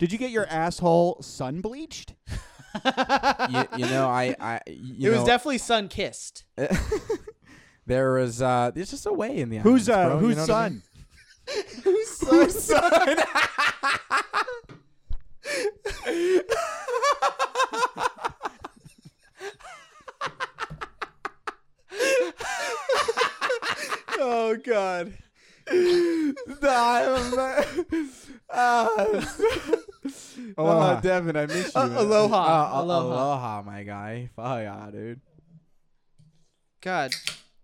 Did you get your asshole sun bleached? you, you know, I, I, you it was know, definitely sun kissed. there was, uh, there's just a way in the Who's islands, uh bro, you whose know what I mean? son? Who's sun? oh God. uh, Aloha. Oh, Devin, I miss you. Uh, aloha. Uh, Aloha. aloha, my guy. Fuck yeah, dude. God,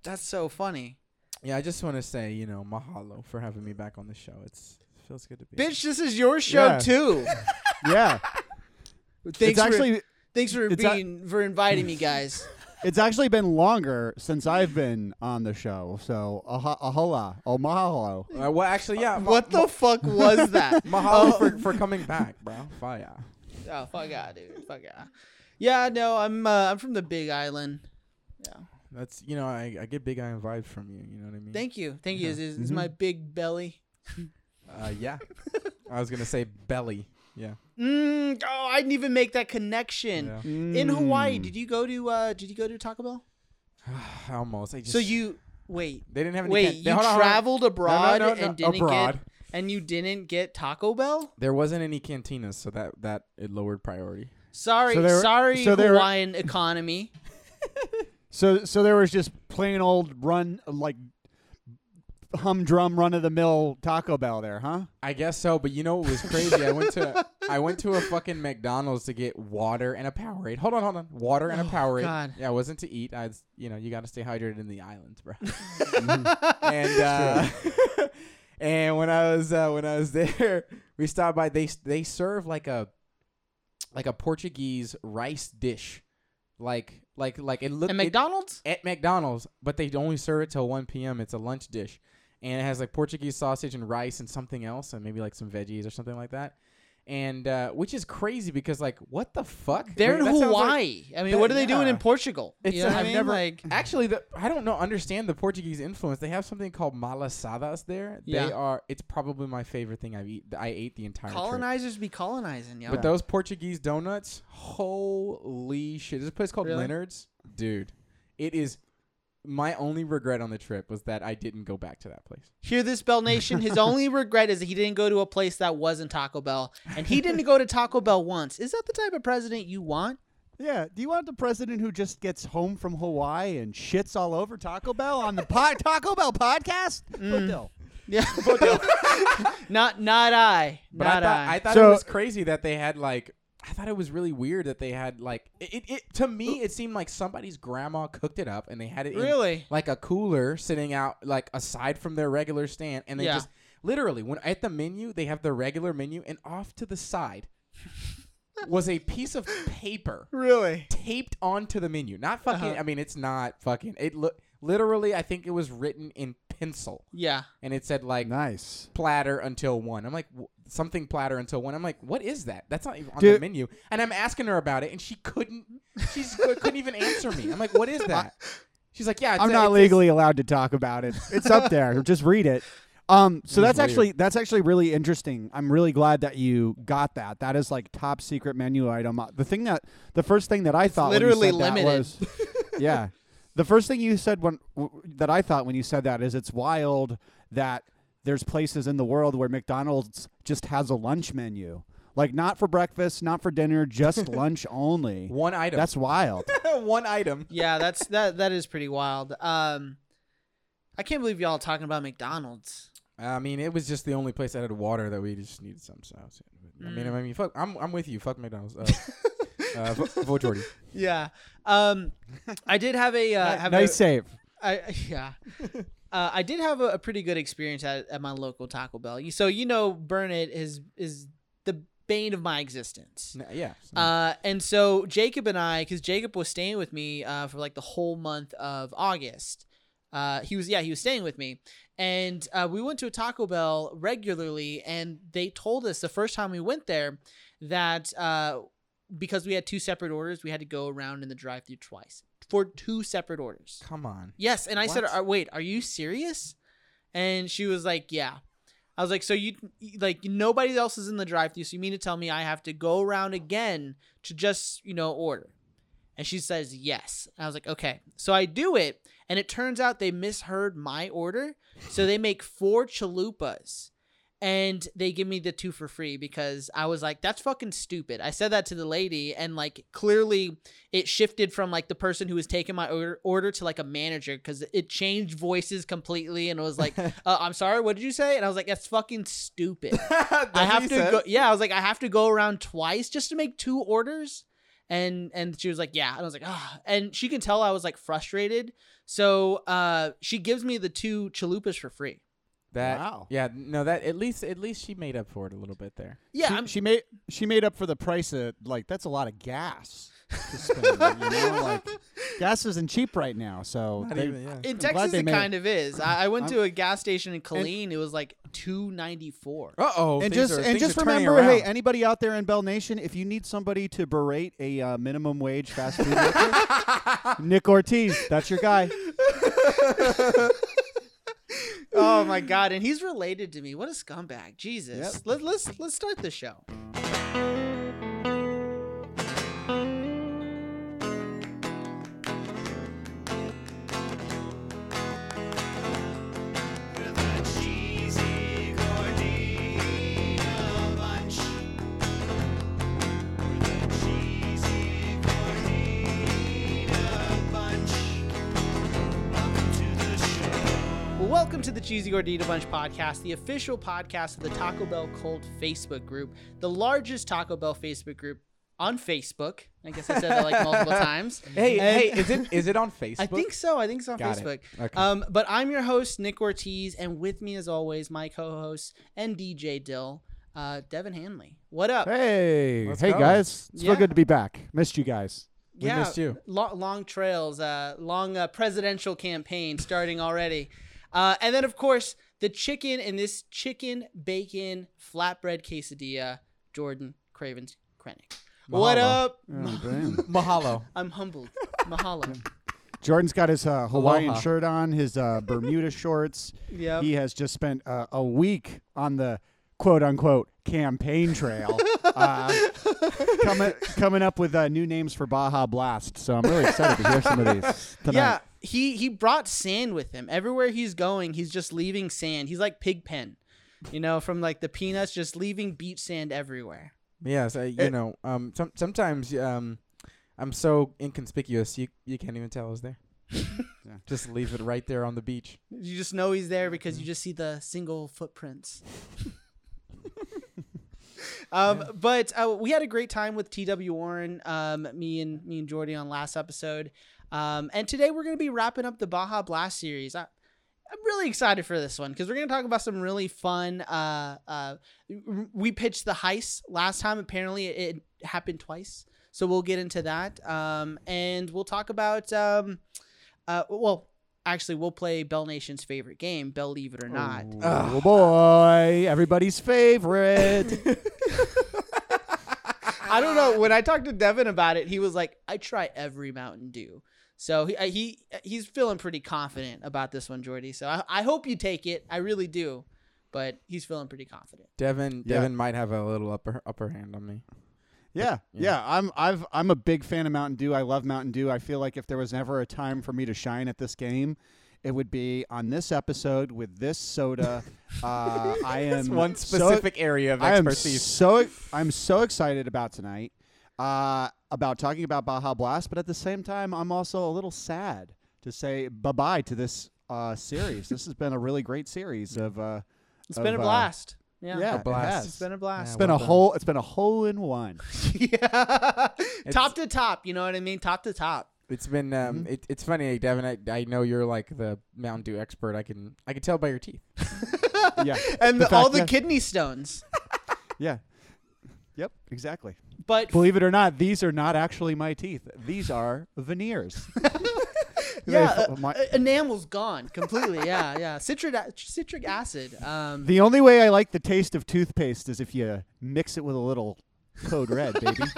that's so funny. Yeah, I just want to say, you know, mahalo for having me back on the show. It's it feels good to be. Bitch, this is your show Yeah. too. Yeah. Thanks it's for actually thanks for it's a- being for inviting me, guys. It's actually been longer since I've been on the show. So aha, ahola, oh mahalo. Uh, well, actually, yeah. ma- what the fuck was that? Mahalo Oh. for, for coming back, bro. Fire. Oh fuck yeah, dude. Fuck yeah. Yeah, no, I'm uh, I'm from the Big Island. Yeah. That's you know, I, I get big Island vibes from you. You know what I mean? Thank you. Thank you. Yeah. Is, is, Mm-hmm. my big belly? uh, yeah. I was gonna say belly. Yeah. Mm, oh, I didn't even make that connection. yeah. In Hawaii, Mm. did you go to uh did you go to Taco Bell? Almost. I just, so you wait. they didn't have any. Wait, can- you hold on, hold on. traveled abroad no, no, and didn't abroad. get and you didn't get Taco Bell? There wasn't any cantinas, so that that it lowered priority. Sorry, So there- sorry, so there- Hawaiian economy. So so there was just plain old run like humdrum run of the mill Taco Bell there, huh? I guess so, but you know what was crazy? I went to I went to a fucking McDonald's to get water and a Powerade. Hold on, hold on. Water and a Oh, Powerade. God. Yeah, it wasn't to eat. I was, you know, you got to stay hydrated in the islands, bro. and uh, and when I was uh, when I was there, we stopped by. They they serve like a like a Portuguese rice dish, like like like it looked at McDonald's? at McDonald's, but they only serve it till 1 p.m. It's a lunch dish, and it has like Portuguese sausage and rice and something else, and maybe like some veggies or something like that. And uh, which is crazy because like what the fuck? They're in that sounds like- Hawaii. I mean, that- what are they doing in. Portugal? It's- you know what I I've mean? never- like Actually, the, I don't know. Understand the Portuguese influence. They have something called malasadas there. Yeah. They are. It's probably my favorite thing I've eat. I ate the entire trip. colonizers be colonizing, yo. But those Portuguese donuts, holy shit! There's a place called Really? Leonard's, dude. It is. My only regret on the trip was that I didn't go back to that place. Hear this, Bell Nation. His only regret is that he didn't go to a place that wasn't Taco Bell, and he didn't go to Taco Bell once. Is that the type of president you want? Yeah. Do you want the president who just gets home from Hawaii and shits all over Taco Bell on the po- Taco Bell podcast? Mm. Foothill. Yeah, not not I, But not I thought I. I thought So- it was crazy that they had like. I thought it was really weird that they had like it, it, it. To me, it seemed like somebody's grandma cooked it up and they had it in really? like a cooler sitting out like aside from their regular stand and they Yeah. just literally when at the menu they have the regular menu and off to the side was a piece of paper Really? taped onto the menu not fucking Uh-huh. i mean it's not fucking it look literally i think it was written in pencil Yeah. and it said like Nice. platter until one i'm like w- something platter until one i'm like what is that that's not even on Dude- the menu and i'm asking her about it and she couldn't she couldn't even answer me i'm like what is that she's like yeah it's I'm a- not it's a- legally allowed to talk about it. It's up there. Just read it. Um, so It that's weird. actually that's actually really interesting. I'm really glad that you got that. That is like top secret menu item. The thing that the first thing that I thought when you literally said that limited. was, yeah, the first thing you said when w- that I thought when you said that is it's wild that there's places in the world where McDonald's just has a lunch menu, like not for breakfast, not for dinner, just lunch only. one item That's wild. one item Yeah, that's that. That is pretty wild. Um, I can't believe y'all talking about McDonald's. I mean, it was just the only place that had water that we just needed some sauce. I mean, Mm. I mean, fuck, I'm I'm with you. Fuck McDonald's. Uh, uh, vote Jordy. Yeah. Um, I did have a uh, have nice a, save. I yeah. Uh, I did have a, a pretty good experience at, at my local Taco Bell. So you know, Burnett is is the bane of my existence. Yeah. Uh, and so Jacob and I, because Jacob was staying with me uh, for like the whole month of August. Uh, he was yeah he was staying with me, and uh, we went to a Taco Bell regularly, and they told us the first time we went there that uh, because we had two separate orders, we had to go around in the drive-through twice for two separate orders. Come on. Yes, and I said, What? "Are- "Wait, are you serious?" And she was like, "Yeah." I was like, so you like nobody else is in the drive-thru, so you mean to tell me I have to go around again to just you know order? And she says yes. And I was like, okay. So I do it, and it turns out they misheard my order, so they make four chalupas. And they give me the two for free because I was like, that's fucking stupid. I said that to the lady, and like clearly it shifted from like the person who was taking my order, order to like a manager because it changed voices completely and it was like, uh, I'm sorry, what did you say? And I was like, that's fucking stupid. I have to go. Yeah, I was like, I have to go around twice just to make two orders. And and she was like, yeah. And I was like, ah. And she can tell I was like frustrated. So uh, she gives me the two chalupas for free. That Wow. yeah no that at least at least she made up for it a little bit there. Yeah, she, I'm, she made she made up for the price of like that's a lot of gas to spend. you know, like gas isn't cheap right now. So they, even, yeah. in glad Texas it made- kind of is. I, I went I'm- to a gas station in Killeen. it was like two ninety four. Uh oh. and just and just remember, hey, anybody out there in Bell Nation, if you need somebody to berate a uh, minimum wage fast food worker, Nick Ortiz, that's your guy. oh my god! And he's related to me. What a scumbag! Jesus. Yep. Let, let's let's start the show. Welcome to the Cheesy Gordita Bunch podcast, the official podcast of the Taco Bell Cult Facebook group, the largest Taco Bell Facebook group on Facebook. I guess I said that like multiple times. Hey And- hey is it is it on Facebook? I think so. I think it's on Got it. Facebook. Okay. Um, but I'm your host, Nick Ortiz, and with me, as always, my co-host and DJ Dill, uh, Devin Hanley. What up? Hey, Let's hey go. guys, it's Yeah. so good to be back. Missed you guys. We missed you. Lo- long trails, uh, long uh, presidential campaign starting already. Uh, and then, of course, the chicken in this chicken bacon flatbread quesadilla, Jordan Cravens Krennic. What up? Oh, damn. Mahalo. I'm humbled. Mahalo. Jordan's got his uh, Hawaiian Aloha. shirt on, his uh, Bermuda shorts. Yep. He has just spent uh, a week on the quote unquote campaign trail, uh, coming coming up with uh, new names for Baja Blast. So I'm really excited to hear some of these tonight. Yeah, he he brought sand with him. Everywhere he's going, he's just leaving sand. He's like Pigpen, you know, from like the peanuts, just leaving beach sand everywhere. Yes, I, you It- know, um, some, sometimes um, I'm so inconspicuous you you can't even tell I was there. Just leave it right there on the beach. You just know he's there because you just see the single footprints. um, but uh, we had a great time with T.W. Warren, um, me and me and Jordy on last episode, um, and today we're going to be wrapping up the Baja Blast series. I, I'm really excited for this one because we're going to talk about some really fun. Uh, uh, we pitched the heist last time. Apparently, it, it happened twice, so we'll get into that, um, and we'll talk about. Um, uh, well, actually, we'll play Bell Nation's favorite game, Believe It or Not. Oh boy, everybody's favorite. I don't know. When I talked to Devin about it, he was like, "I try every Mountain Dew." So he he he's feeling pretty confident about this one, Jordy. So I, I hope you take it. I really do, but he's feeling pretty confident. Devin Yeah. Devin might have a little upper upper hand on me. Yeah, Yeah. yeah. I'm I've I'm a big fan of Mountain Dew. I love Mountain Dew. I feel like if there was ever a time for me to shine at this game, it would be on this episode with this soda. uh, I am It's one so- specific area of I am expertise. so I'm so excited about tonight. Uh, about talking about Baja Blast, but at the same time, I'm also a little sad to say bye bye to this uh, series. this has been a really great series of. Uh, It's of, been a uh, blast. Yeah, yeah, A blast. It has. it's been a blast. It's been well a done. whole. It's been a hole in one. yeah, top to top. You know what I mean? Top to top. It's been um, Mm-hmm. it, it's funny, Devin. I, I know you're like the Mountain Dew expert. I can I can tell by your teeth. yeah, And The the, all the that- kidney stones. yeah. Yep, exactly. But Believe it or not, these are not actually my teeth. These are veneers. yeah, uh, my- uh, enamel's gone completely. yeah, yeah. Citric citric acid. Um, the only way I like the taste of toothpaste is if you mix it with a little code red, baby.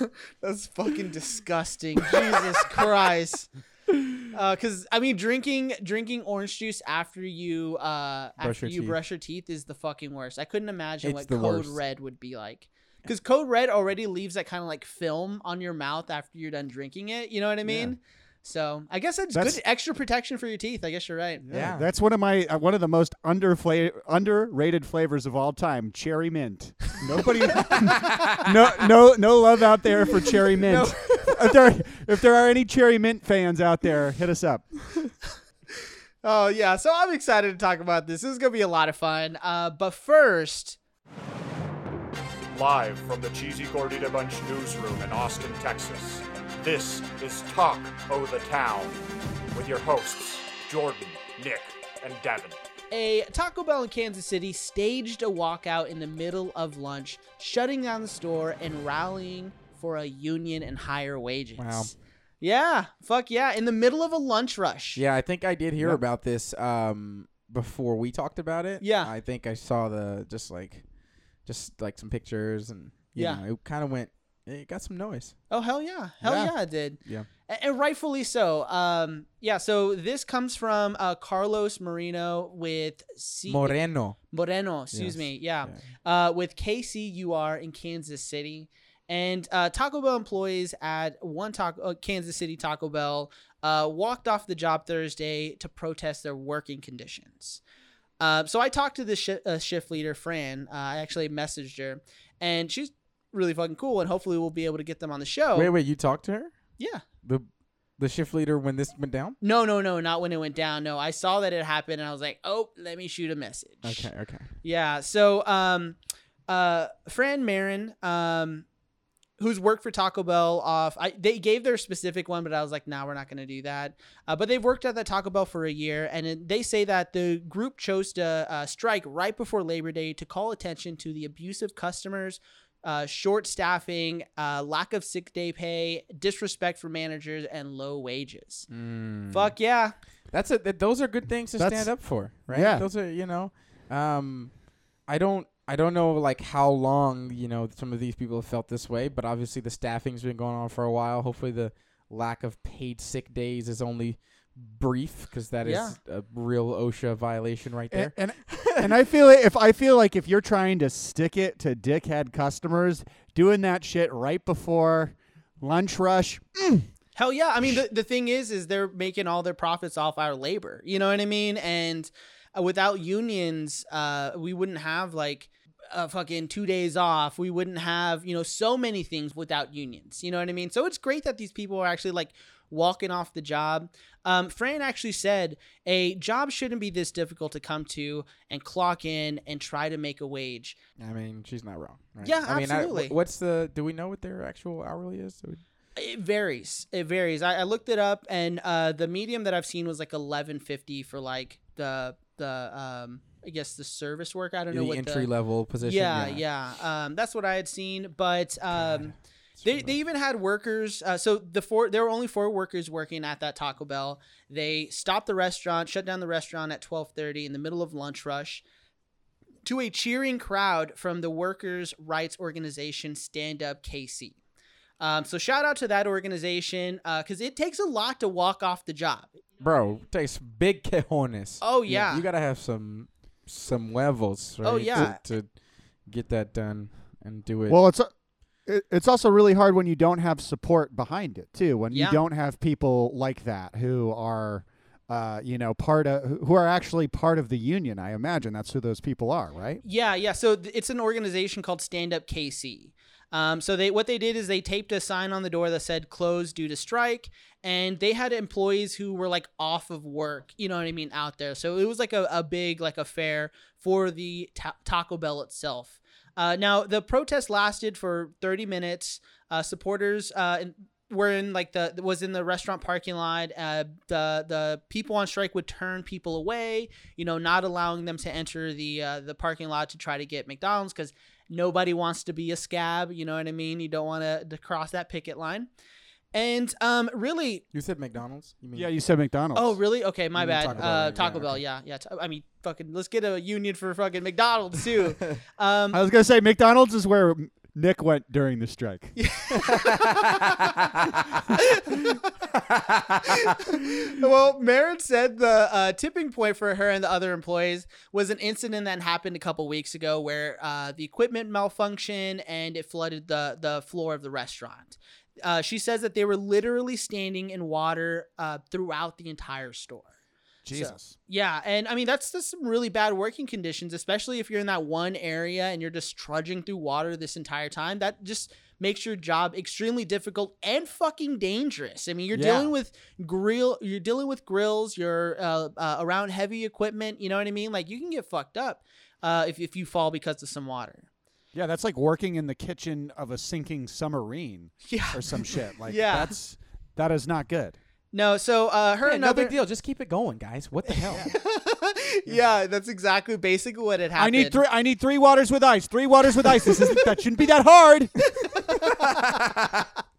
That's fucking disgusting. Jesus Christ. Because I mean, drinking drinking orange juice after you uh Brush after your you teeth. brush your teeth is the fucking worst. I couldn't imagine It's what Code worst. Red would be like. Because Code Red already leaves that kind of like film on your mouth after you're done drinking it. You know what I mean? So I guess it's That's- good extra protection for your teeth. I guess you're right. Yeah. That's one of my uh, one of the most under underrated flavors of all time. Cherry mint. Nobody, no, no, no love out there for cherry mint. if there, if there are any cherry mint fans out there, hit us up. Oh yeah, so I'm excited to talk about this. This is gonna be a lot of fun. Uh, but first, Live from the Cheesy Gordita Bunch newsroom in Austin, Texas, this is Talk O' the Town with your hosts, Jordan, Nick, and Devin. a Taco Bell in Kansas City staged a walkout in the middle of lunch, shutting down the store and rallying for a union and higher wages. Wow. Yeah, fuck yeah, in the middle of a lunch rush. Yeah, I think I did hear Yep. about this um before we talked about it. Yeah. I think I saw the just like just like some pictures and you Yeah. know, it kind of went it got some noise. Oh hell yeah, hell Yeah. yeah, it did. Yeah. And rightfully so. Um, yeah. So this comes from uh, Carlos Marino with C- Moreno. Moreno. Excuse Yes. me. Yeah. uh, with KCUR in Kansas City. And uh, Taco Bell employees at one taco, uh, Kansas City Taco Bell uh, walked off the job Thursday to protest their working conditions. Uh, so I talked to the uh, shift leader, Fran. Uh, I actually messaged her, and she's really fucking cool. And hopefully, we'll be able to get them on the show. Wait, wait, you talked to her? Yeah. The the shift leader when this went down? No, no, no, not when it went down. No, I saw that it happened, and I was like, oh, let me shoot a message. Okay, okay. Yeah. So, um, uh, Fran Marin, um, who's worked for Taco Bell off, I, they gave their specific one, but I was like, nah, we're not going to do that. Uh, but they've worked at the Taco Bell for a year, and it, they say that the group chose to uh, strike right before Labor Day to call attention to the abusive customers. Uh, short staffing, uh, lack of sick day pay, disrespect for managers, and low wages. Mm. Fuck yeah. That's a th- those are good things to That's- stand up for, right? Yeah. Those are, you know, um I don't I don't know like how long, you know, some of these people have felt this way, but obviously the staffing's been going on for a while. Hopefully the lack of paid sick days is only brief because that is Yeah. a real OSHA violation right there. And, and and I feel it, if I feel like if you're trying to stick it to dickhead customers, doing that shit right before lunch rush, Hell yeah. I mean, the, the thing is, is they're making all their profits off our labor. You know what I mean? And uh, without unions, uh, we wouldn't have like uh, fucking two days off. We wouldn't have, you know, so many things without unions. You know what I mean? So it's great that these people are actually like walking off the job. Um, Fran actually said a job shouldn't be this difficult to come to and clock in and try to make a wage. I mean, she's not wrong. Right? Yeah, I mean, I- absolutely. what's the? Do we know what their actual hourly is? It varies. It varies. I, I looked it up, and uh, the medium that I've seen was like eleven fifty for like the the um I guess the service work. I don't know what entry the, level position. Yeah, yeah. Um, that's what I had seen, but um, It's they they even had workers. Uh, so the four there were only four workers working at that Taco Bell. They stopped the restaurant, shut down the restaurant at twelve thirty in the middle of lunch rush. To a cheering crowd from the workers' rights organization Stand Up KC. Um, so shout out to that organization because it takes a lot to walk off the job. bro takes big cojones. Oh, You- yeah. you, gotta have some some levels. right? Oh, to- yeah. to, get that done and do it. well, it's it, it's also really hard when you don't have support behind it too. When Yeah. you don't have people like that who are. Uh, you know, part of who are actually part of the union. I imagine that's who those people are, right? Yeah, yeah. So th- it's an organization called Stand Up KC. Um, so they what they did is they taped a sign on the door that said "closed due to strike," and they had employees who were like off of work. You know what I mean out there. So it was like a, a big like affair for the ta- Taco Bell itself. Uh, now the protest lasted for 30 minutes. Uh, supporters uh, were in like the was in the restaurant parking lot. Uh, the the people on strike would turn people away. You know, not allowing them to enter the uh, the parking lot to try to get McDonald's because nobody wants to be a scab. You know what I mean? You don't want to cross that picket line. And um, really, you said McDonald's. You mean Yeah, you said McDonald's. oh really? Okay, my You mean bad. Taco Bell, uh, right? Taco Yeah, Bell, okay. yeah, yeah. Ta- I mean, fucking, let's get a union for fucking McDonald's too. um, I was gonna say McDonald's is where Nick went during the strike. well, Marin said the uh, tipping point for her and the other employees was an incident that happened a couple weeks ago where uh, the equipment malfunctioned and it flooded the, the floor of the restaurant. Uh, she says that they were literally standing in water uh, throughout the entire store. Jesus. Yeah, and I mean that's just some really bad working conditions, especially if you're in that one area and you're just trudging through water this entire time. That just makes your job extremely difficult and fucking dangerous. I mean, you're Yeah. dealing with grill, you're dealing with grills, you're uh, uh, around heavy equipment. You know what I mean? Like you can get fucked up uh, if if you fall because of some water. Yeah, that's like working in the kitchen of a sinking submarine Yeah. or some shit. Like Yeah. that's that is not good. No, so uh, her no another big deal. Just keep it going, guys. What the hell? yeah, that's exactly basically what had happened. I need three I need three waters with ice. Three waters with ice. This isn't that shouldn't be that hard.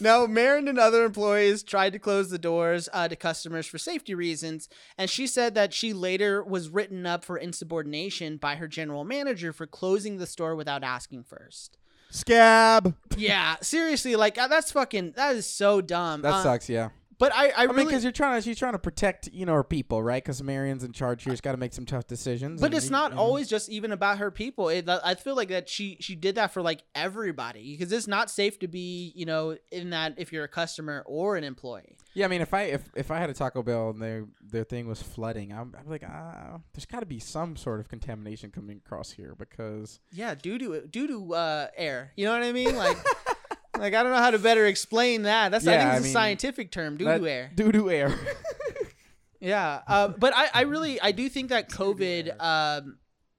No, Marin and other employees tried to close the doors uh, to customers for safety reasons, and she said that she later was written up for insubordination by her general manager for closing the store without asking first. Scab. Yeah, seriously, like uh, that's fucking that is so dumb. That Uh, sucks. Yeah. But I, I, I mean, really, because you're trying to, she's trying to protect, you know, her people, right? Because Marin's in charge here. She's got to make some tough decisions. but it's not you know. always just even about her people. It, I feel like that she she did that for like everybody because it's not safe to be you know in that if you're a customer or an employee. Yeah, I mean, if I if, if I had a Taco Bell and their their thing was flooding, I'm, I'm like, ah, there's got to be some sort of contamination coming across here because Yeah, doo doo doo doo uh, air. You know what I mean? Like, like I don't know how to better explain that. That's I Yeah, think I it's a mean, scientific term, doo doo air. doo doo air. Yeah, uh, but I, I really I do think that COVID, um,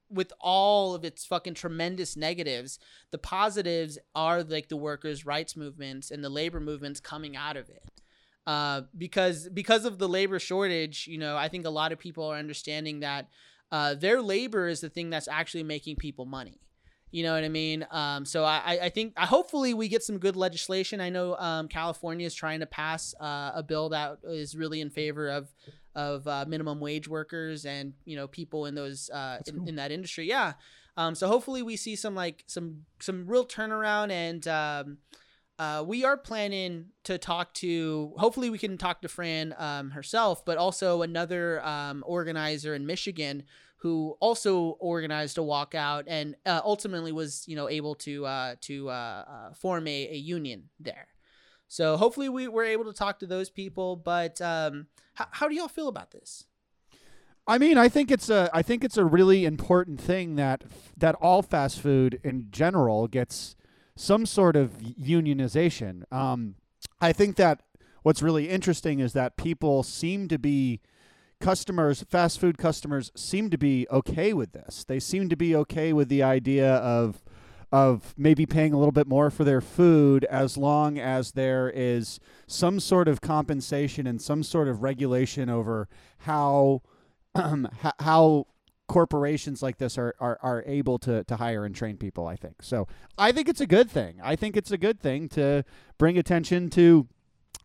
with all of its fucking tremendous negatives, the positives are like the workers' rights movements and the labor movements coming out of it. Uh, because because of the labor shortage, you know, I think a lot of people are understanding that uh, their labor is the thing that's actually making people money. You know what I mean? Um, so I, I- think I hopefully we get some good legislation. I know um, California is trying to pass uh, a bill that is really in favor of of uh, minimum wage workers and you know people in those uh, in, in that industry. Yeah. Um, so hopefully we see some like some some real turnaround and um, uh, we are planning to talk to hopefully we can talk to Fran um, herself, but also another um, organizer in Michigan who also organized a walkout and uh, ultimately was you know able to uh, to uh, uh, form a, a union there. So hopefully we were able to talk to those people. But um, how, how do y'all feel about this? I mean, I think it's a I think it's a really important thing that that all fast food in general gets some sort of unionization. Um, I think that what's really interesting is that people seem to be customers, fast food customers seem to be okay with this. They seem to be okay with the idea of of maybe paying a little bit more for their food as long as there is some sort of compensation and some sort of regulation over how um, ho- how corporations like this are, are, are able to, to hire and train people, I think. So I think it's a good thing. I think it's a good thing to bring attention to,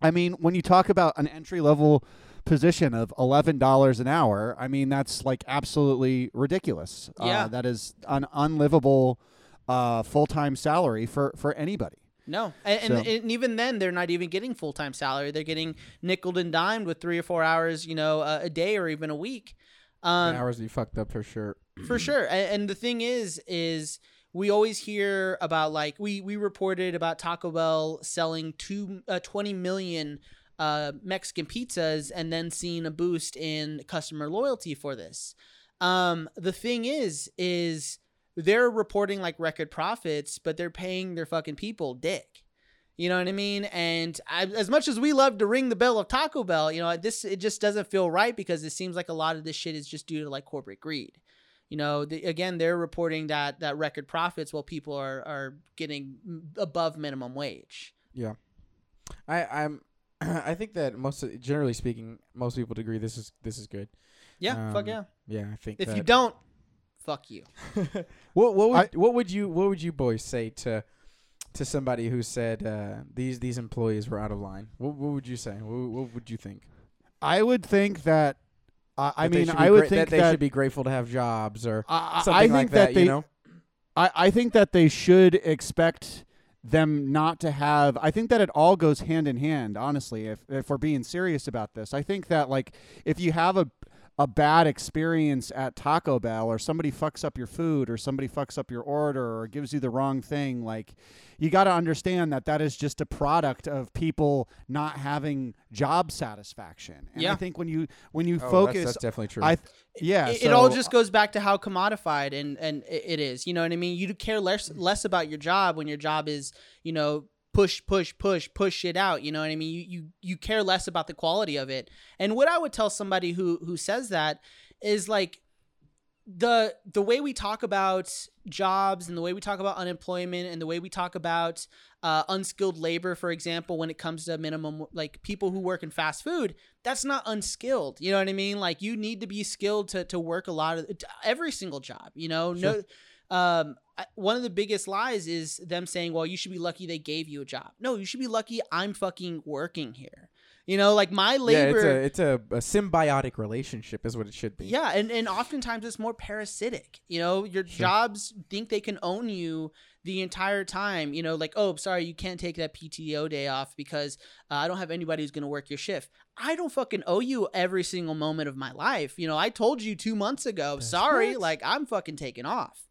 I mean, when you talk about an entry level position of $11 an hour, I mean, that's like absolutely ridiculous. Yeah. Uh, that is an unlivable uh, full time salary for, for anybody. No, and, and, So- and even then, they're not even getting full time salary. They're getting nickel and dimed with three or four hours, you know, uh, a day or even a week. Um, hours you fucked up for sure. for sure and, and the thing is is we always hear about like we we reported about taco bell selling two uh, 20 million uh, mexican pizzas and then seeing a boost in customer loyalty for this um, the thing is is they're reporting like record profits but they're paying their fucking people dick you know what I mean? And I, as much as we love to ring the bell of Taco Bell, you know, this it just doesn't feel right because it seems like a lot of this shit is just due to like corporate greed. You know, the, again, they're reporting that that record profits while people are are getting above minimum wage. Yeah, I I'm I think that most generally speaking, most people would agree this is this is good. Yeah, fuck Um, yeah. Yeah, I think. If that, you don't, fuck you. what what would I- what would you what would you boys say to to somebody who said uh, these these employees were out of line? What what would you say? What, what would you think? I would think that, uh, I That mean, I would gra- think that they should be grateful to have jobs or I, I- something I think like that, that. they, you know, I, I think that they should expect them not to have I think that it all goes hand in hand, honestly, if if we're being serious about this. I think that like if you have a a bad experience at Taco Bell or somebody fucks up your food or somebody fucks up your order or gives you the wrong thing like you got to understand that that is just a product of people not having job satisfaction. And I think when you when you Oh, focus that's, definitely true. I th- yeah, it, it all just goes back to how commodified and and it it is. You know what I mean? You care less less about your job when your job is you know push push push push it out. You know what I mean? You you you care less about the quality of it. And what I would tell somebody who who says that is like the the way we talk about jobs and the way we talk about unemployment and the way we talk about uh, unskilled labor, for example, when it comes to minimum like people who work in fast food, that's not unskilled. You know what I mean? Like you need to be skilled to to work a lot of every single job. You know, no. Um, one of the biggest lies is them saying, "Well, you should be lucky they gave you a job." No, you should be lucky I'm fucking working here. You know, like my yeah, labor. it's a it's a, a symbiotic relationship is what it should be. Yeah, and, and oftentimes it's more parasitic. You know, your jobs think they can own you the entire time. You know, like, oh, sorry, you can't take that PTO day off because uh, I don't have anybody who's going to work your shift. I don't fucking owe you every single moment of my life. You know, I told you two months ago, sorry, right. like, I'm fucking taking off.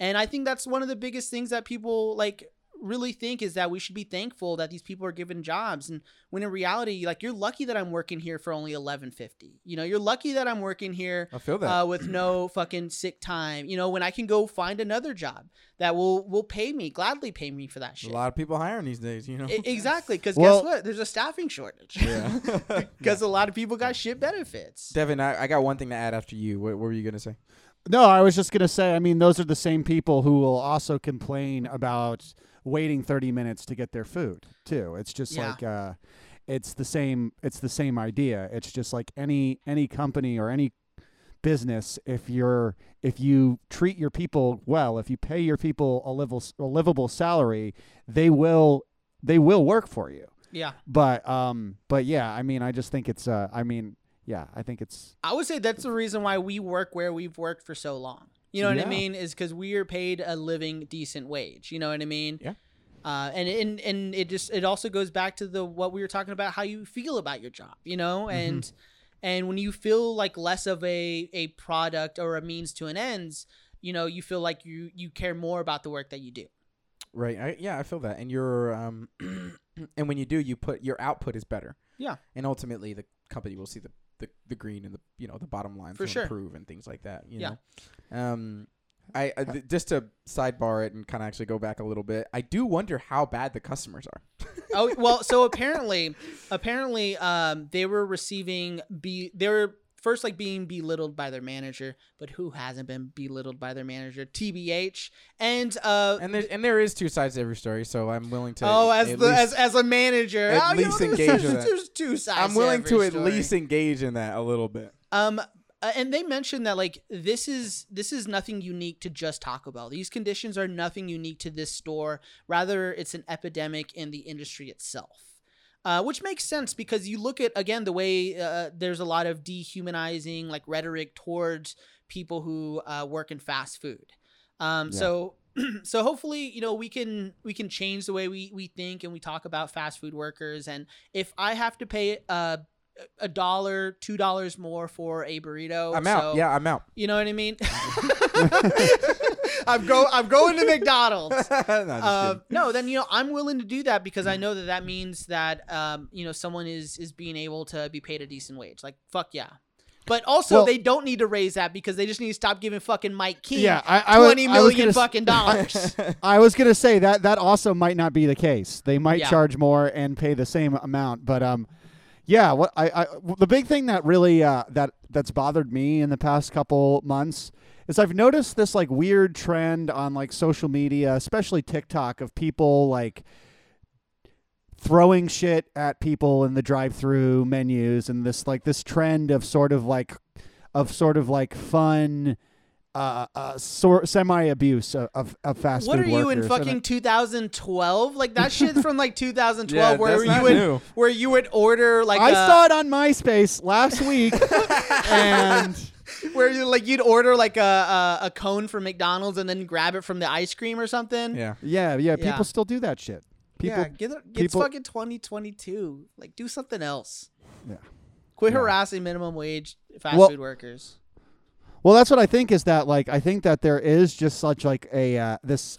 And I think that's one of the biggest things that people like really think is that we should be thankful that these people are given jobs and when in reality like you're lucky that I'm working here for only 1150 you know you're lucky that I'm working here I feel that. uh, with no fucking sick time. You know, when I can go find another job that will will pay me, gladly pay me for that shit a lot of people hiring these days, you know. I- exactly, because Well- guess what? There's a staffing shortage. yeah. Because a lot of people got shit benefits. Devin, I, I got one thing to add after you. What, what were you gonna say? No, I was just gonna say. I mean, those are the same people who will also complain about waiting thirty minutes to get their food too. It's just Yeah. like uh, it's the same. It's the same idea. It's just like any any company or any business. If you're if you treat your people well, if you pay your people a livable a livable salary, they will they will work for you. Yeah, But um, but yeah, I mean, I just think it's uh, I mean, yeah, I think it's I would say that's the reason why we work where we've worked for so long. You know what Yeah. I mean? Is because we are paid a living decent wage. You know what I mean? Yeah. Uh, and, and and it just it also goes back to the what we were talking about how you feel about your job you know and and when you feel like less of a a product or a means to an ends you know you feel like you you care more about the work that you do Right. I, yeah, I feel that. And your um, and when you do, you put your output is better. Yeah. And ultimately, the company will see the the, the green and the you know the bottom line For sure. improve and things like that. You Yeah. know. Um, I, I th- just to sidebar it and kind of actually go back a little bit. I do wonder how bad the customers are. oh well so apparently apparently um they were receiving be they were first like being belittled by their manager but who hasn't been belittled by their manager tbh and uh and there and there is two sides to every story, so I'm willing to. Oh, as the least- as, as a manager, at oh, you know, least engage there's, that. there's two sides. I'm willing to every at least engage in that a little bit. Um, uh, and they mentioned that like this is this is nothing unique to just Taco Bell. These conditions are nothing unique to this store. Rather, it's an epidemic in the industry itself. Uh, which makes sense because you look at again the way uh, there's a lot of dehumanizing like rhetoric towards people who uh, work in fast food. Um, Yeah. So so hopefully you know we can we can change the way we we think and we talk about fast food workers. And if I have to pay uh, a dollar, two dollars more for a burrito, I'm out. so- yeah, I'm out. you know what I mean. I'm go I'm going to McDonald's. No, just Um, no, then you know I'm willing to do that because I know that that means that um, you know someone is is being able to be paid a decent wage. Like fuck yeah. But also, Well- they don't need to raise that because they just need to stop giving fucking Mike King Yeah, I- I was- twenty I was million gonna fucking dollars. I was gonna say that that also might not be the case. They might Yeah. charge more and pay the same amount, but um, yeah. What I, I the big thing that really uh that that's bothered me in the past couple months is I've noticed this like weird trend on like social media, especially TikTok, of people like throwing shit at people in the drive-through menus and this like this trend of sort of like of sort of like fun uh, uh sort semi abuse of, of, of fast food. what are you in workers. And fucking 2012? Like that shit from like 2012, Yeah, where that's you not would new. where you would order like I a- saw it on MySpace last week, and Where you like you'd order like a, a a cone from McDonald's and then grab it from the ice cream or something. Yeah. Yeah, yeah. Yeah. People still do that shit. People. yeah, get it, it's people- fucking 2022. Like, do something else. Yeah. Quit Yeah. harassing minimum wage fast Well- food workers. Well, that's what I think is that like I think that there is just such like a uh, this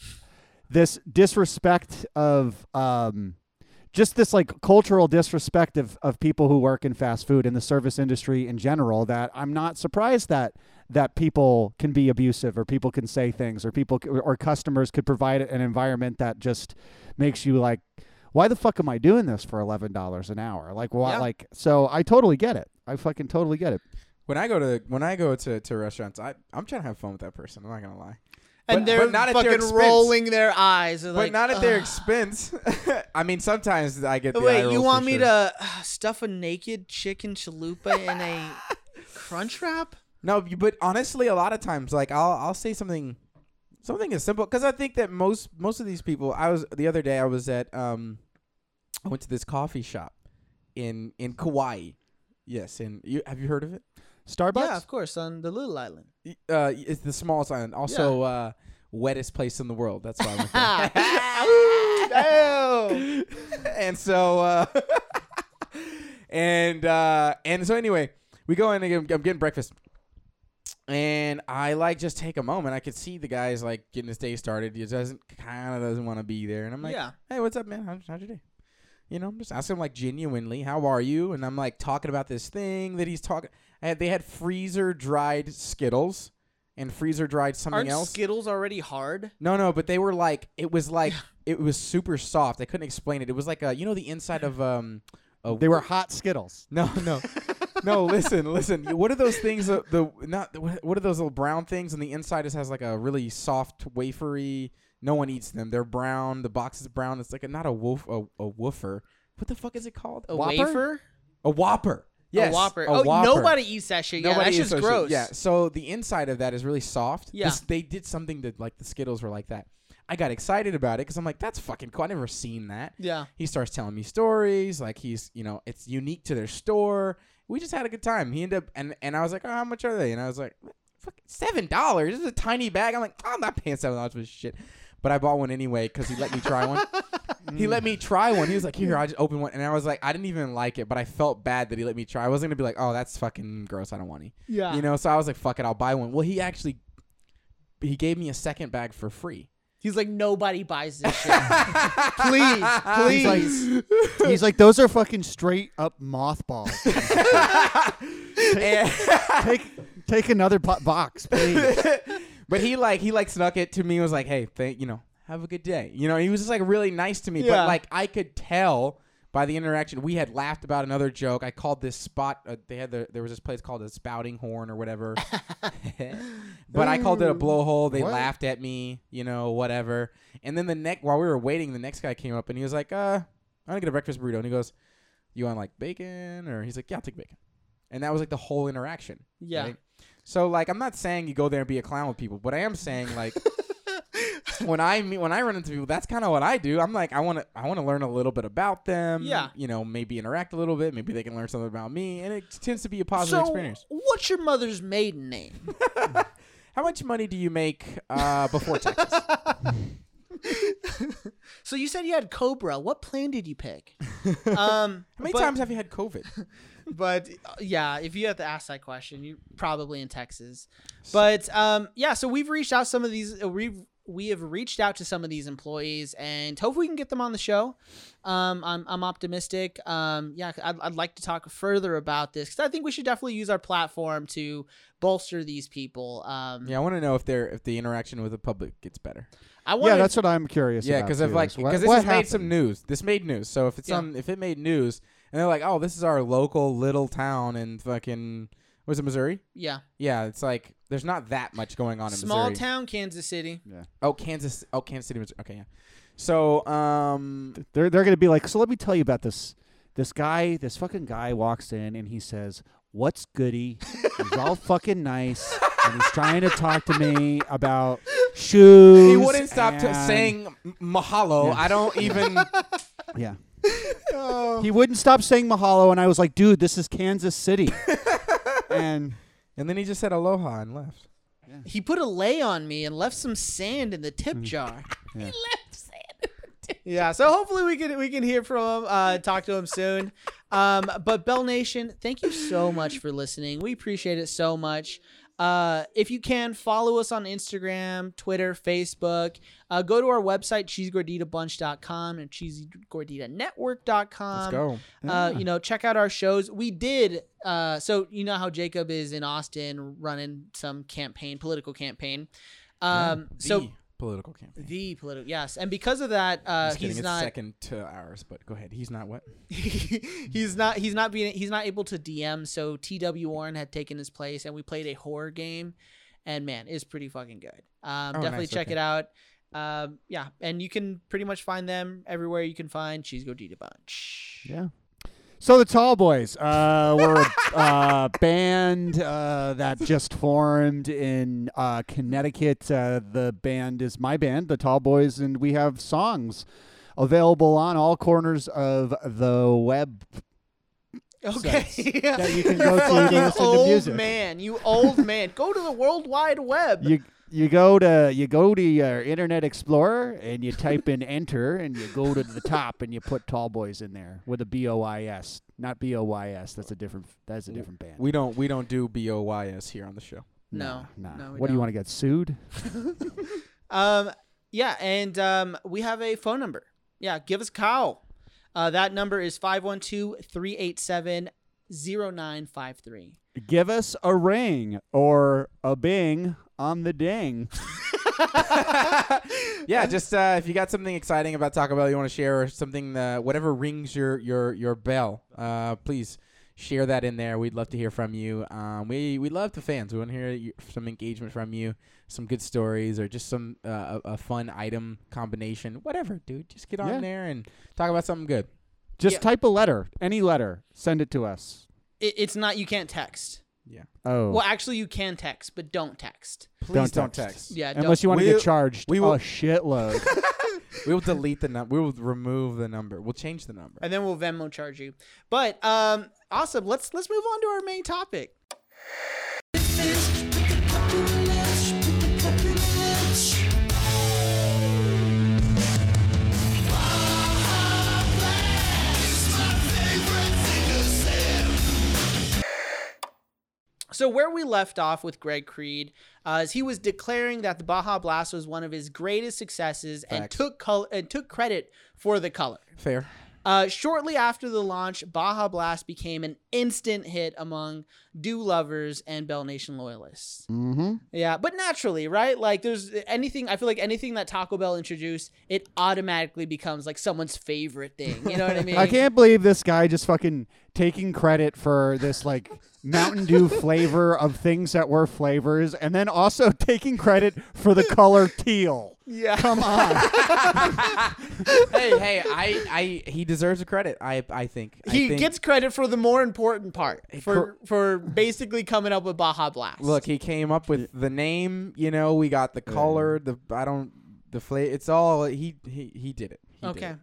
this disrespect of um just this like cultural disrespect of, of people who work in fast food and the service industry in general that I'm not surprised that that people can be abusive or people can say things or people or customers could provide an environment that just makes you like why the fuck am I doing this for eleven dollars an hour? Like why Yeah. like so I totally get it. I fucking totally get it. When I go to when I go to, to restaurants, I I'm trying to have fun with that person. I'm not gonna lie. And But- they're but not at their fucking expense. rolling their eyes. But like, not at their "Ugh." expense. I mean, sometimes I get. The Wait, you want me sure. to uh, stuff a naked chicken chalupa in a crunch wrap? No, but honestly, a lot of times, like I'll I'll say something, something as simple because I think that most most of these people. I was the other day. I was at um, I went to this coffee shop in in Kauai. Yes, and you have you heard of it? Starbucks? Yeah, of course, on the little island. Uh, it's the smallest island, also uh, wettest place in the world. That's why I went there. and so uh and uh and so anyway we go in and get- i'm getting breakfast and i like just take a moment i could see the guy's like getting his day started he doesn't kind of doesn't want to be there and i'm like yeah. hey what's up man how's, how's your day you know i'm just asking him like genuinely how are you and i'm like talking about this thing that he's talking I had, they had freezer dried skittles and freezer dried something Aren't else Skittles already hard? no, no, but they were like it was like it was super soft. I couldn't explain it. It was like a you know the inside of um. A, They were hot Skittles. no, no, no. Listen, listen. What are those things? Uh, the not what what are those little brown things? And the inside just has like a really soft wafery. No one eats them. They're brown. The box is brown. It's like a, not a wolf a, a woofer. What the fuck is it called? A Whopper? wafer? A whopper. Yes, a Whopper. A oh, whopper. nobody eats that shit. Yeah, Nobody that's just those shit. gross. Yeah. So the inside of that is really soft. Yeah. This- they did something that like the Skittles were like that. I got excited about it because I'm like, that's fucking cool. I never seen that. Yeah. He starts telling me stories like he's, you know, it's unique to their store. We just had a good time. He ended up and and I was like, oh, how much are they? And I was like, seven dollars. This is a tiny bag. I'm like, I'm not paying seven dollars for this shit. But I bought one anyway because he let me try one. he let me try one. He was like, "Here, I just opened one," and I was like, I didn't even like it, but I felt bad that he let me try. I wasn't gonna be like, "Oh, that's fucking gross. I don't want any." Yeah. You know, so I was like, "Fuck it, I'll buy one." Well, he actually he gave me a second bag for free. He's like, nobody buys this shit. please, He's like, please. he's like, those are fucking straight up mothballs. And- take, take another po- box, please. But he like he like snuck it to me. and Was like, "Hey, thank you know, have a good day." You know, he was just like really nice to me. Yeah. But like I could tell by the interaction, we had laughed about another joke. I called this spot. Uh, they had the there was this place called a Spouting Horn or whatever. but I called it a blowhole. They What? laughed at me. You know, whatever. And then the next while we were waiting, the next guy came up and he was like, "Uh, I'm gonna get a breakfast burrito." And he goes, "You want like bacon?" Or he's like, "Yeah, I'll take bacon." And that was like the whole interaction. Yeah. right? So like I'm not saying you go there and be a clown with people, but I am saying like when I meet when I run into people, that's kind of what I do. I'm like I want to I want to learn a little bit about them. Yeah. You know, maybe interact a little bit. Maybe they can learn something about me, and it tends to be a positive So, experience. what's your mother's maiden name? How much money do you make uh, before taxes? so you said you had Cobra. What plan did you pick? Um, How many but- times have you had COVID? But uh, yeah, if you have to ask that question, you're probably in Texas. But um, yeah, so we've reached out some of these. Uh, we've we have reached out to some of these employees, and hopefully we can get them on the show. Um, I'm I'm optimistic. Um, yeah, I'd, I'd like to talk further about this because I think we should definitely use our platform to bolster these people. Um, Yeah, I want to know if they're if the interaction with the public gets better. I want Yeah, that's what I'm curious Yeah, about. because of too, like because this what has made some news. This made news. So if it's Yeah. on if it made news and they're like, oh, this is our local little town in fucking was it Missouri? yeah, Yeah, it's like there's not that much going on in small Missouri. town Kansas City. Yeah. Oh, Kansas. Oh, Kansas City. Missouri. Okay, yeah. So um, They're they're gonna be like, so let me tell you about this. This guy, this fucking guy walks in and he says, "What's goody?" he's all fucking nice and he's trying to talk to me about shoes. he wouldn't stop t- and- saying mahalo. Yeah. I don't even. Yeah. He wouldn't stop saying mahalo, and I was like, dude, this is Kansas City. and And then he just said aloha and left. He put a lay on me and left some sand in the tip Mm. jar. Yeah. left sand. yeah, so hopefully we can we can hear from him, uh, talk to him soon. Um, but Bell Nation, thank you so much for listening. We appreciate it so much. Uh, if you can follow us on Instagram, Twitter, Facebook, uh, go to our website cheesygorditabunch.com and cheesegorditanetwork.com. Let's go. Uh, you know, check out our shows. We did. Uh, so you know how Jacob is in Austin running some campaign, political campaign. Um, The so political campaign. the political, yes, and because of that, uh, Just kidding, he's it's not. second to ours, but go ahead. He's not what? he's not. He's not being. He's not able to DM. So T.W. Warren had taken his place, and we played a horror game, and man, it's pretty fucking good. Um, Oh, definitely nice, check okay. it out. Um, yeah, and you can pretty much find them everywhere you can find Cheesy Gordita Bunch. Yeah. So the Tall Boys, uh, we're a uh, band uh, that just formed in uh, Connecticut. Uh, the band is my band, the Tall Boys, and we have songs available on all corners of the web. Okay. that you can go to to Fucking listen to old music. man, you old man. Go to the World Wide Web. You you go to you go to your Internet Explorer and you type in enter and you go to the top and you put Tall Boys in there with a B O I S, not B O Y S. That's a different. That's a different band. We don't we don't do B O Y S here on the show. no, Nah. no, we what do you don't. want to get sued? Um, yeah, and um, we have a phone number. Yeah, give us a call. Uh, that number is 512-387-0953. Give us a ring or a bing on the ding. yeah, just uh, if you got something exciting about Taco Bell you want to share, or something, uh, whatever rings your your your bell, uh, please share that in there. We'd love to hear from you. Um, we we love the fans. We want to hear some engagement from you, some good stories, or just some uh, a, a fun item combination, whatever, dude. Just get on Yeah. there and talk about something good. Just Yeah. type a letter, any letter, send it to us. It, it's not, you can't text. Yeah, Oh, Well, actually, you can text, but don't text. please Don't don't, text. text. Yeah, don't. unless you want to We- get charged we will- a shitload. we will delete the number. We will remove the number. We'll change the number. and then we'll Venmo charge you. But um, awesome. Let's let's move on to our main topic. So where we left off with Greg Creed, uh, is he was declaring that the Baja Blast was one of his greatest successes and took col- and took credit for the color. Fair. Uh, shortly after the launch, Baja Blast became an instant hit among Dew lovers and Bell Nation loyalists. mm-hmm. Yeah, but naturally, right? Like, there's anything. I feel like anything that Taco Bell introduced, it automatically becomes like someone's favorite thing. You know what I mean? I can't believe this guy just fucking taking credit for this like Mountain Dew flavor of things that were flavors, and then also taking credit for the color teal. Yeah. Come on. hey, hey, I, I, he deserves a credit. I, I think I He think- gets credit for the more important part for for basically coming up with Baja Blast. Look, he came up with the name. You know, we got the color. The I don't the flavor. It's all he he he did it. He did Okay. it.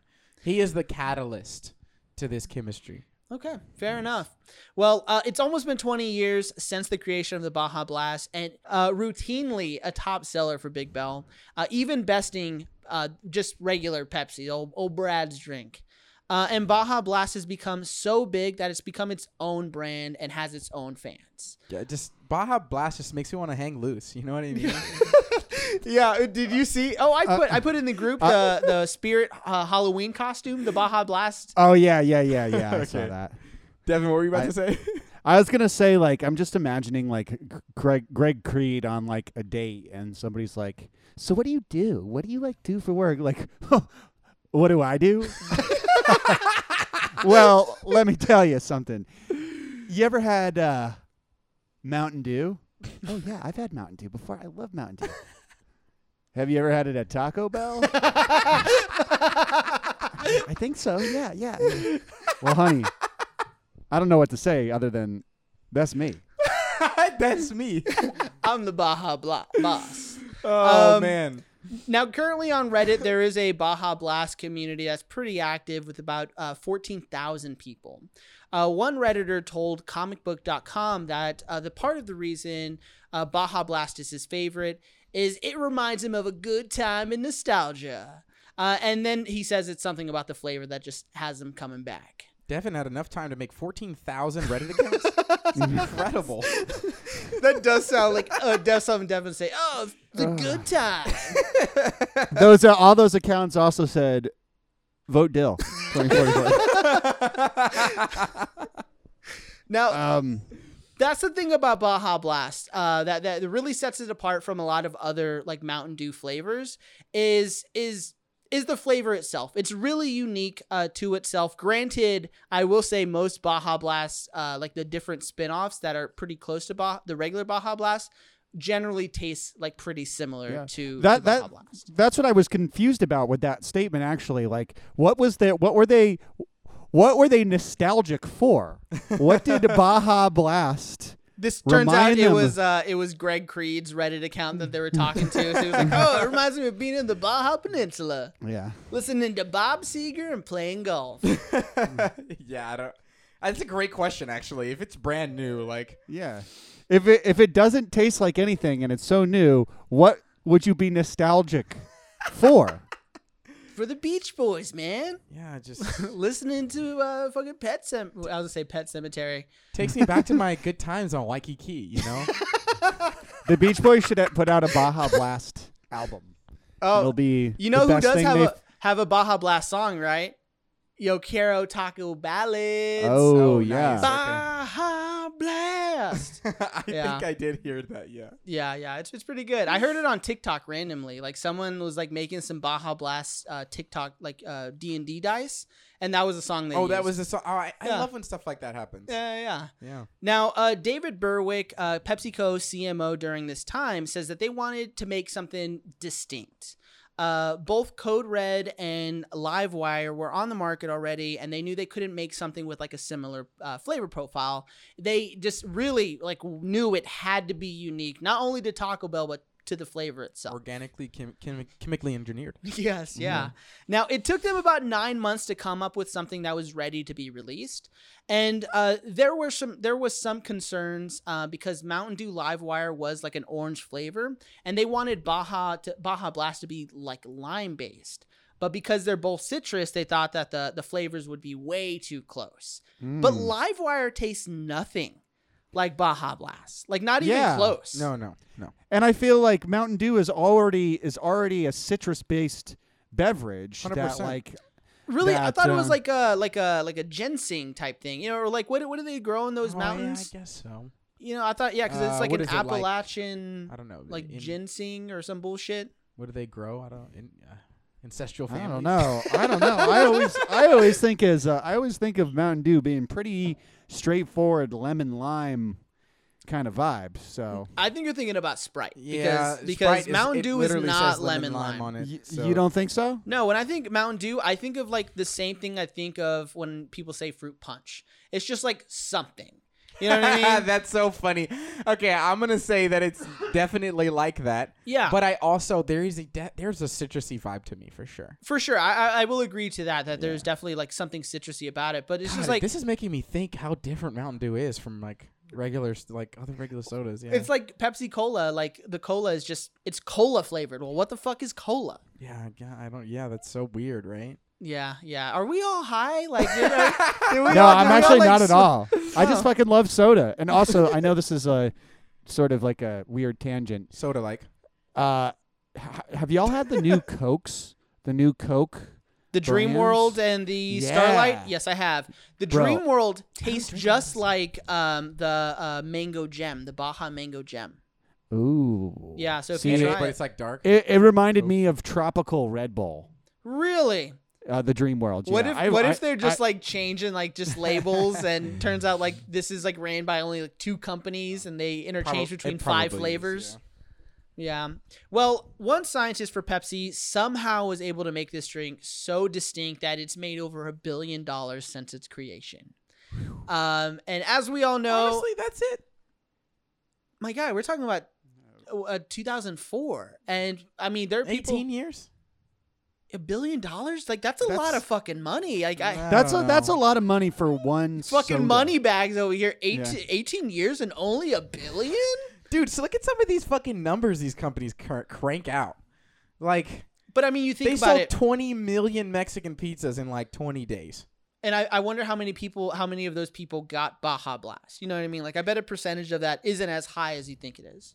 He is the catalyst to this chemistry. Okay, fair enough. Well, uh, it's almost been 20 years since the creation of the Baja Blast, and uh, routinely a top seller for Big Bell, uh, even besting uh, just regular Pepsi, old, old Brad's drink. Uh, and Baja Blast has become so big that it's become its own brand and has its own fans. Yeah, just Baja Blast just makes me want to hang loose. You know what I mean? Yeah, uh, did you see? Oh, I put I put in the group the the Spirit uh, Halloween costume, the Baja Blast. oh yeah, yeah, yeah, yeah. I saw that. Devin, what were you about I- to say? I was gonna say like I'm just imagining like Greg Greg Creed on like a date, and somebody's like, "So what do you do? What do you like do for work?" Like, what do I do? well, let me tell you something. You ever had uh, Mountain Dew? Oh yeah, I've had Mountain Dew before. I love Mountain Dew. Have you ever had it at Taco Bell? I think so. Yeah, yeah. yeah. Well, honey, I don't know what to say other than that's me. That's me. I'm the Baja Bla- Boss. Oh Um, man. Now, currently on Reddit, there is a Baja Blast community that's pretty active with about uh, 14,000 people. Uh, one Redditor told comicbook.com that uh, the part of the reason uh, Baja Blast is his favorite is it reminds him of a good time and nostalgia. Uh, and then he says it's something about the flavor that just has him coming back. Devin had enough time to make 14,000 Reddit accounts. It's incredible. That does sound like uh, does something Devin say. Oh, the good time. those are, all those accounts also said, "Vote Dill." 2044. Now, um, that's the thing about Baja Blast uh, that that really sets it apart from a lot of other like Mountain Dew flavors is is is the flavor itself. It's really unique uh, to itself. Granted, I will say most Baja Blasts, uh, like the different spin-offs that are pretty close to the regular Baja Blast, generally tastes like pretty similar Yeah. to that to that Blast. that's what I was confused about with that statement. Actually, like, what was the what were they? What were they nostalgic for? What did Baja Blast? This turns out it them. was uh, it was Greg Creed's Reddit account that they were talking to. So he was like, "Oh, it reminds me of being in the Baja Peninsula, Yeah, listening to Bob Seger and playing golf." yeah, I don't. That's a great question, actually. If it's brand new, like yeah. If it if it doesn't taste like anything and it's so new, what would you be nostalgic for? For the Beach Boys, man. yeah, just listening to uh fucking Pet Sem. I was gonna say Pet Cemetery. takes me back to my good times on Waikiki. You know, The Beach Boys should have put out a Baja Blast album. Oh, It'll be you the know who best does have they've- a have a Baja Blast song, right? Yo quiero taco ballads. Oh, Oh, yeah. nice. Baja Blast. I Yeah. think I did hear that. Yeah. Yeah, yeah, it's it's pretty good. I heard it on TikTok randomly. Like someone was like making some Baja Blast uh, TikTok like uh D and D dice, and that was a song they. Oh, that used. was the song. Oh, I, I Yeah. love when stuff like that happens. Yeah, yeah, yeah. Yeah. Now, uh, David Burwick, uh, PepsiCo CMO during this time, says that they wanted to make something distinct. Uh, both Code Red and Livewire were on the market already, and they knew they couldn't make something with like a similar uh, flavor profile. They just really like knew it had to be unique, not only to Taco Bell but to the flavor itself. Organically, chem- chem- chemically engineered. Yes, yeah. Now it took them about nine months to come up with something that was ready to be released, and uh, there were some there was some concerns uh, because Mountain Dew Livewire was like an orange flavor, and they wanted Baja to, Baja Blast to be like lime based. But because they're both citrus, they thought that the the flavors would be way too close. But Mm. Livewire tastes nothing like Baja Blast, like not even Yeah. close. No, no, no. And I feel like Mountain Dew is already is already a citrus based beverage that 100%. like Really, I that, thought it was uh, like a like a like a ginseng type thing, you know, or like what what do they grow in those Oh, mountains? Yeah, I guess so. You know, I thought yeah, because Uh, it's like an is it, like- Appalachian I don't know. like in- ginseng or some bullshit. What do they grow? I don't. In, uh, ancestral I don't know. I don't know. I always I always think as uh, I always think of Mountain Dew being pretty straightforward lemon lime kind of vibe. So I think you're thinking about Sprite Yeah, because because Sprite Mountain it Dew is not says lemon lime. on it. y- so- you don't think so? No, when I think Mountain Dew, I think of like the same thing I think of when people say fruit punch. It's just like something. You know what I mean? That's so funny. Okay, I'm gonna say that it's definitely like that. Yeah. But I also there is a de- there's a citrusy vibe to me for sure. For sure, I, I I will agree to that. That there's definitely like something citrusy about it, but it's just like this is making me think how different Mountain Dew is from like regular like other regular sodas. Yeah. It's like Pepsi Cola. Like the cola is just it's cola flavored. Well, what the fuck is cola? yeah, yeah, I don't. Yeah, that's so weird, right? Yeah, yeah. Are we all high? Like, did, did we No, all- I'm did we all, actually like, not at all. I just fucking love soda. And also, I know this is a sort of like a weird tangent. Soda like. Uh, h- have y'all had the new Cokes? The new Coke? The Dream brands? World and the Yeah. Starlight. Yes, I have. The Bro. Dream World tastes just this. like um the uh, mango gem, the Baja mango gem. Ooh. Yeah, so if See, you it, try but it's like dark. it, it reminded me of tropical Red Bull. Really? Uh, the Dream World. What yeah. if I- what I- if they're just I- like changing like just labels and turns out like this is like ran by only like two companies and they interchange Prob- between five probably is, flavors? yeah. Yeah. Well, one scientist for Pepsi somehow was able to make this drink so distinct that it's made over a billion dollars since its creation. Um, and as we all know, Honestly, that's it. my guy, we're talking about uh, 2004, and I mean there are people 18 years. A billion dollars. Like that's a lot of fucking money. Like I, I That's a that's a lot of money for one fucking soda. money bags over here. 18, Yeah. 18 years and only a billion. Dude, so look at some of these fucking numbers these companies cr- crank out. Like But I mean, you think they about sold it, 20 million Mexican pizzas in like 20 days. and I, I wonder how many people, how many of those people got Baja Blast. You know what I mean? Like I bet a percentage of that isn't as high as you think it is.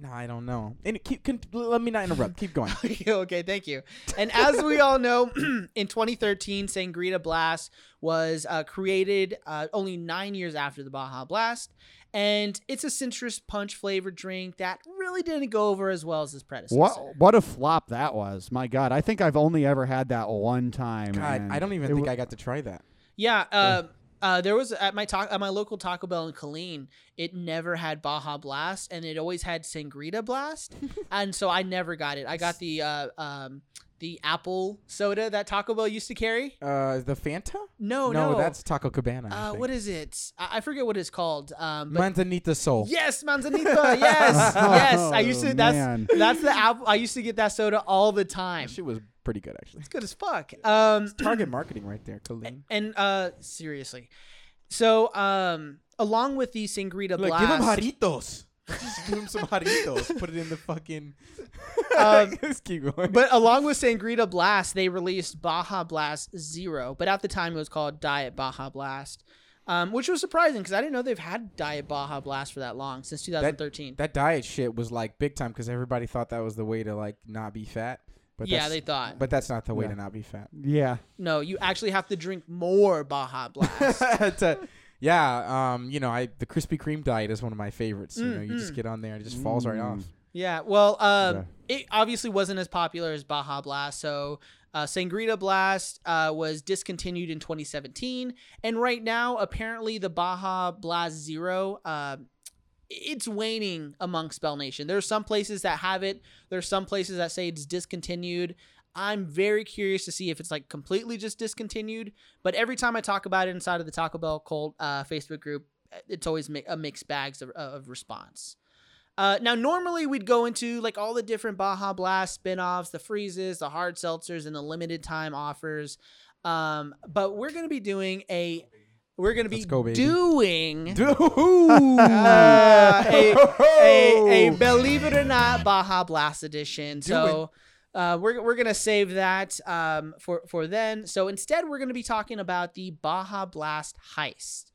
No, I don't know. And keep, con- let me not interrupt. Keep going. okay, thank you. And as we all know, in 2013, Sangrita Blast was uh, created uh, only nine years after the Baja Blast, and it's a citrus punch flavored drink that really didn't go over as well as its predecessor. What what a flop that was! My God, I think I've only ever had that one time. God, I don't even think wa- I got to try that. Yeah, uh, uh, there was at my ta- at my local Taco Bell in Killeen. It never had Baja Blast, and it always had Sangrita Blast, and so I never got it. I got the uh, um, the apple soda that Taco Bell used to carry. Uh, the Fanta? No, no, no, that's Taco Cabana. Uh, what is it? I, I forget what it's called. Um, Manzanita Sol. yes, Manzanita. Yes, yes. I used to. Oh, That's man. that's the apple. I used to get that soda all the time. Shit was pretty good actually. It's good as fuck. Um, Target marketing right there, Colleen. and uh, seriously, so um, along with the Sangrita Blast, give Jarritos. Just give him some Jarritos. Put it in the fucking. Um, Just keep going. but along with Sangrita Blast, they released Baja Blast Zero, but at the time it was called Diet Baja Blast, um, which was surprising because I didn't know they've had Diet Baja Blast for that long since 2013. that diet shit was like big time because everybody thought that was the way to like not be fat. But yeah, that's- they thought. But that's not the way Yeah. to not be fat. Yeah, no, you actually have to drink more Baja Blast. To- yeah, um, you know, I the Krispy Kreme diet is one of my favorites. You Mm, know, you just mm. get on there and it just falls right Mm. off. yeah, well, um, Yeah. it obviously wasn't as popular as Baja Blast, so. Uh, Sangrita Blast uh, was discontinued in 2017, and right now, apparently, the Baja Blast Zero uh, it's waning amongst Bell Nation. There are some places that have it. There's some places that say it's discontinued. I'm very curious to see if it's like completely just discontinued. But every time I talk about it inside of the Taco Bell Cult uh, Facebook group, it's always mi- a mixed bags of, of response. Uh, now, normally we'd go into like all the different Baja Blast spin-offs, the freezes, the hard seltzers, and the limited time offers. Um, but we're gonna be doing a, we're gonna be go, doing uh, a, a, a believe it or not Baja Blast edition. So uh, we're, we're gonna save that um, for for then. So instead, we're gonna be talking about the Baja Blast heist.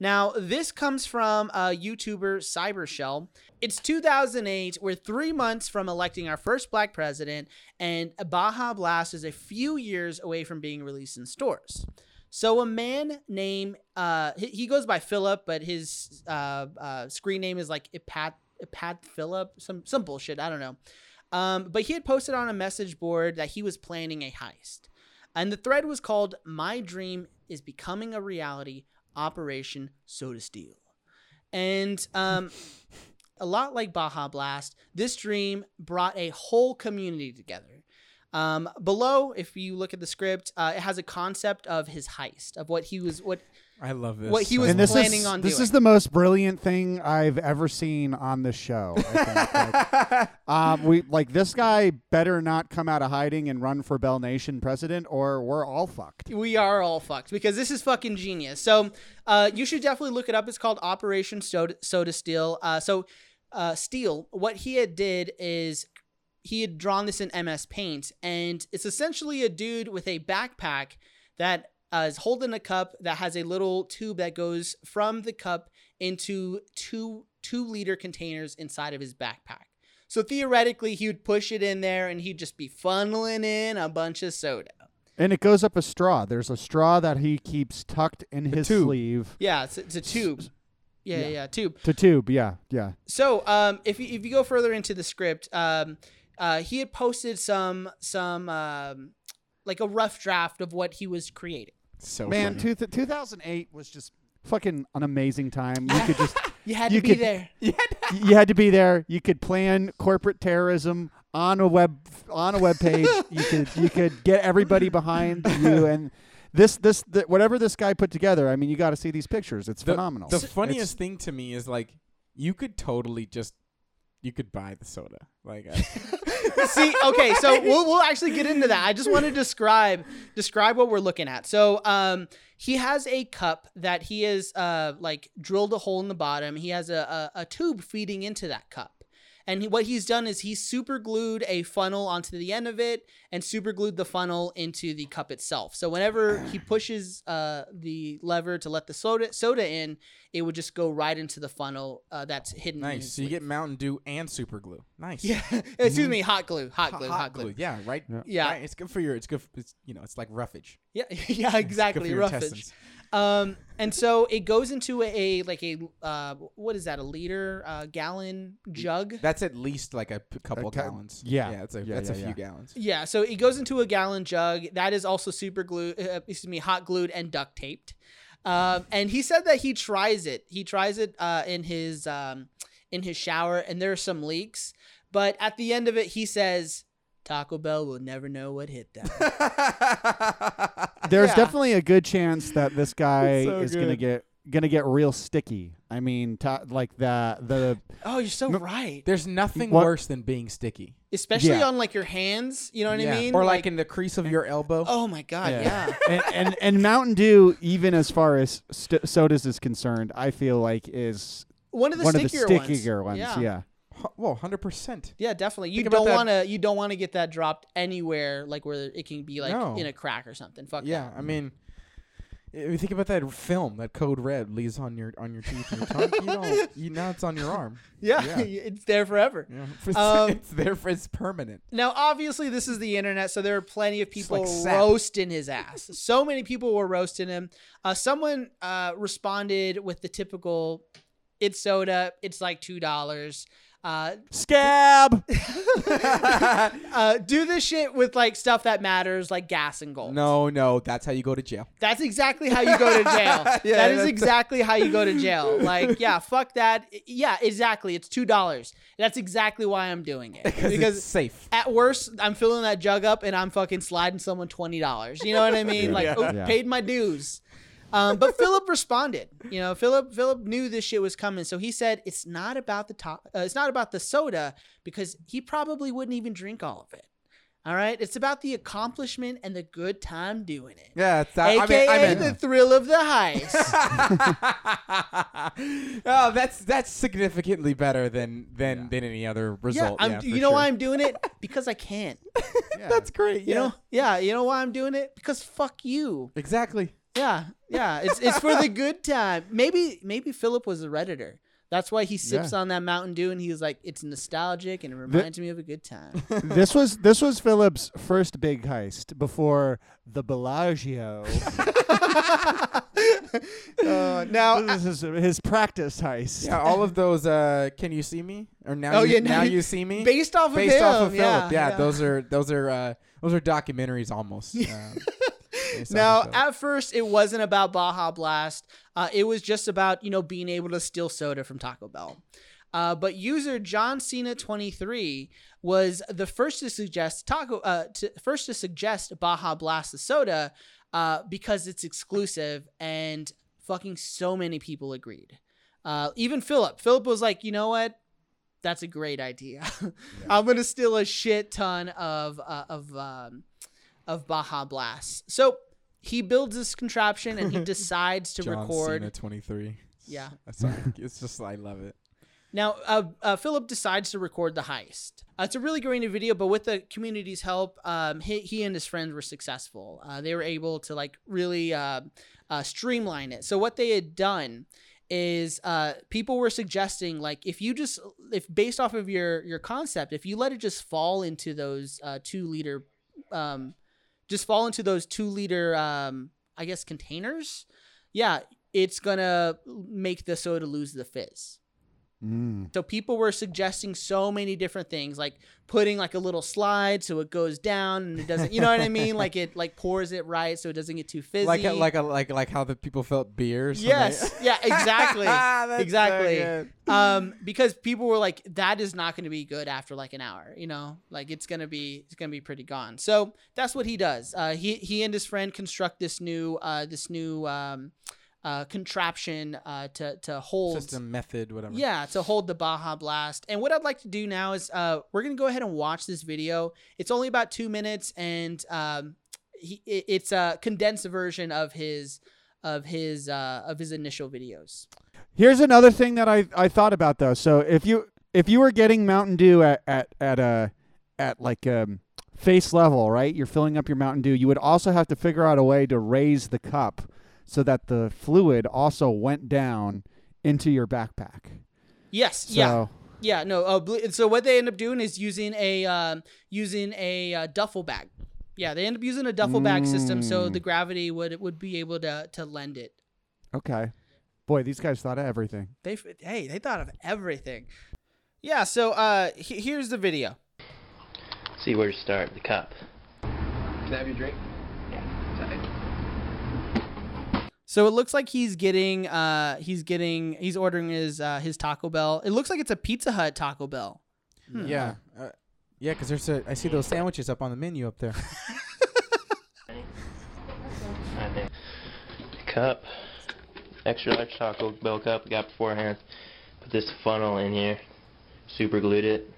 Now, this comes from a YouTuber Cybershell. It's 2008. We're three months from electing our first black president, and Baja Blast is a few years away from being released in stores. So, a man named, uh, he, goes by Philip, but his uh, uh, screen name is like Ipat, Ipat Philip, some, some bullshit. I don't know. Um, but he had posted on a message board that he was planning a heist. And the thread was called My Dream is Becoming a Reality Operation Soda Steal. And um, a lot like Baja Blast, this dream brought a whole community together. Um, below, if you look at the script, uh, it has a concept of his heist, of what he was, what I love this. What he was and this planning is on this doing. is the most brilliant thing I've ever seen on the show. I think. Like, um, we like this guy better not come out of hiding and run for Bell Nation president, or we're all fucked. we are all fucked because this is fucking genius. So uh, you should definitely look it up. It's called Operation Soda, Soda Steal. Uh, so uh, Steel, what he had did is he had drawn this in MS Paint, and it's essentially a dude with a backpack that uh, is holding a cup that has a little tube that goes from the cup into two two liter containers inside of his backpack. So theoretically, he would push it in there, and he'd just be funneling in a bunch of soda. And it goes up a straw. There's a straw that he keeps tucked in his tube. sleeve. Yeah, it's, it's a tube. Yeah, yeah, Yeah. yeah, tube. To tube, yeah, yeah. So, um, if you, if you go further into the script, um, uh, he had posted some some um, like a rough draft of what he was creating. So Man, funny. two 2008 was just fucking an amazing time. You could just You had You to be could- there. you had to be there. You could plan corporate terrorism on a web on a web page. you could you could get everybody behind you and this this the, whatever this guy put together. I mean, you got to see these pictures. It's The- phenomenal. The It's- funniest thing to me is like you could totally just you could buy the soda. Like, uh, See, okay, so we'll we'll actually get into that. I just want to describe describe what we're looking at. So, um, he has a cup that he has uh like drilled a hole in the bottom. He has a a, a tube feeding into that cup. And he, what he's done is he super glued a funnel onto the end of it and super glued the funnel into the cup itself. So whenever he pushes uh, the lever to let the soda soda in, it would just go right into the funnel uh, that's hidden. nice. his So you get Mountain Dew and super glue. Nice. yeah. Excuse me, hot glue, hot glue, hot, glue. Yeah. Right. Yeah. Right, It's good for your. It's good. For, it's you know. It's like roughage. Yeah, yeah, exactly. Good for your Roughage. intestines. Um, and so it goes into a, like a uh, what is that? A liter, uh, gallon jug. That's at least like a p- couple ca- gallons. yeah. Yeah. That's a Yeah, that's yeah, a few yeah. gallons. Yeah, so it goes into a gallon jug. That is also super glue. Uh, excuse me, hot glued and duct taped. Um, and he said that he tries it. He tries it uh, in his um, in his shower, and there are some leaks. But at the end of it, he says, "Taco Bell will never know what hit them." There's Yeah. definitely a good chance that this guy so is gonna get gonna get real sticky. I mean, ta like the the oh, you're so right. There's nothing What- worse than being sticky. Especially Yeah. on like your hands. You know what Yeah. I mean? Or like, in the crease of your elbow. oh my god, yeah. and, and and Mountain Dew, even as far as st- sodas is concerned, I feel like is One of the one of the stickier stickier ones. Yeah. Yeah. Well, hundred percent. Yeah, definitely. You Think don't want to. You don't want to get that dropped anywhere, like where it can be like No. in a crack or something. Fuck Yeah, I mean, if you think about that film, that code red leaves on your on your teeth and your tongue. you don't. You now it's on your arm. Yeah, Yeah. it's there forever. Know? it's, Um, it's there. For, it's permanent. Now, obviously, this is the internet, so there are plenty of people like sap. roasting his ass. so many people were roasting him. Uh, someone uh, responded with the typical, "It's soda. It's like two dollars." Uh, Scab. uh, do this shit with like stuff that matters, like gas and gold. No, no, that's how you go to jail. That's exactly how you go to jail. Yeah, that is exactly how you go to jail. Like, yeah, fuck that. Yeah, exactly. It's two dollars. That's exactly why I'm doing it. Because Because it's safe. at worst, I'm filling that jug up and I'm fucking sliding someone twenty dollars. You know what I mean? Like, Yeah. oh, Yeah. paid my dues. Um, but Philip responded. You know, Philip Philip knew this shit was coming, so he said it's not about the top. Uh, it's not about the soda because he probably wouldn't even drink all of it. All right, it's about the accomplishment and the good time doing it. Yeah, it's that. AKA I mean, the thrill of the heist. oh, that's that's significantly better than than than any other yeah, result. I'm, yeah, for you know sure. why I'm doing it? Because I can. That's great. You know? Yeah, you know why I'm doing it? Because fuck you. exactly. Yeah, yeah. It's it's for the good time. Maybe maybe Philip was a redditor. That's why he sips on that Mountain Dew and he's like, it's nostalgic and it reminds me of a good time. this was this was Philip's first big heist before the Bellagio. uh, now, this is his practice heist. Yeah, all of those. Uh, can you see me? Or now? Oh, you, yeah, now now you- you see me. based off of Based him, off of yeah, Philip. Yeah, yeah. those are those are uh, those are documentaries almost. Um, based off Now, at first, it wasn't about Baja Blast. Uh, it was just about you know being able to steal soda from Taco Bell. Uh, but user John Cena 23 was the first to suggest Taco, uh, to, first to suggest Baja Blast the soda uh, because it's exclusive, and fucking so many people agreed. Uh, even Philip. Philip was like, you know what? That's a great idea. I'm gonna steal a shit ton of uh, of um, of Baja Blast. So he builds this contraption and he decides to John record. Cena 23. Yeah. Sorry, it's just I love it. Now, uh, uh, Philip decides to record the heist. Uh, it's a really grainy video, but with the community's help, um, he, he and his friends were successful. Uh, they were able to like really uh, uh, streamline it. So what they had done is uh, people were suggesting like if you just if based off of your your concept, if you let it just fall into those uh, two liter, um, just fall into those two liter, um, I guess containers, yeah, it's gonna make the soda lose the fizz. Mm. So people were suggesting so many different things, like putting like a little slide so it goes down and it doesn't, you know what I mean? Like it like pours it right so it doesn't get too fizzy. Like a, like a, like like how the people felt beers. yes, they- yeah, exactly, That's so exactly. um, because people were like, that is not going to be good after like an hour, you know, like it's gonna be it's gonna be pretty gone. So that's what he does. Uh, he he and his friend construct this new uh this new um uh, contraption uh, to to hold System method, whatever. yeah, to hold the Baja Blast. And what I'd like to do now is uh, we're gonna go ahead and watch this video. It's only about two minutes, and um, he, it's a condensed version of his of his uh, of his initial videos. Here's another thing that I, I thought about though. So if you if you were getting Mountain Dew at at at a at like um face level, right? You're filling up your Mountain Dew. You would also have to figure out a way to raise the cup so that the fluid also went down into your backpack. Yes, So yeah, yeah. No, uh, ble- so what they end up doing is using a um, using a uh, duffel bag. Yeah, they end up using a duffel bag system, so Mm. the gravity would would be able to to lend it. okay. Boy, these guys thought of everything. They hey, they thought of everything. Yeah. So uh, he- here's the video. See where to start. The cup. Can I have your drink? So it looks like he's getting uh he's getting he's ordering his uh his Taco Bell. It looks like it's a Pizza Hut Taco Bell. Yeah. Uh, yeah, because there's a. I see those sandwiches up on the menu up there. Cup. Extra large Taco Bell cup. Got beforehand. Put this funnel in here. Super glued it.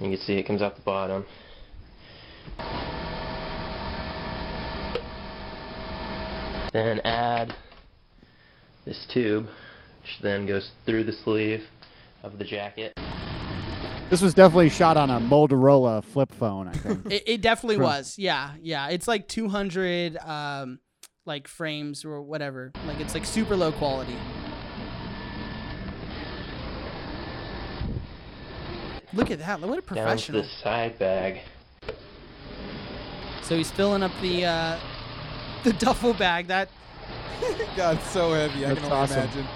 You can see it comes out the bottom. Then add this tube, which then goes through the sleeve of the jacket. This was definitely shot on a Motorola flip phone, I think. It, it definitely Right. was. Yeah, yeah. It's like 200 um like frames or whatever. Like it's like super low quality. Look at that. What a Down to professional. the side bag. So he's filling up the uh the duffel bag that God, it's so heavy. I That's can only awesome. imagine.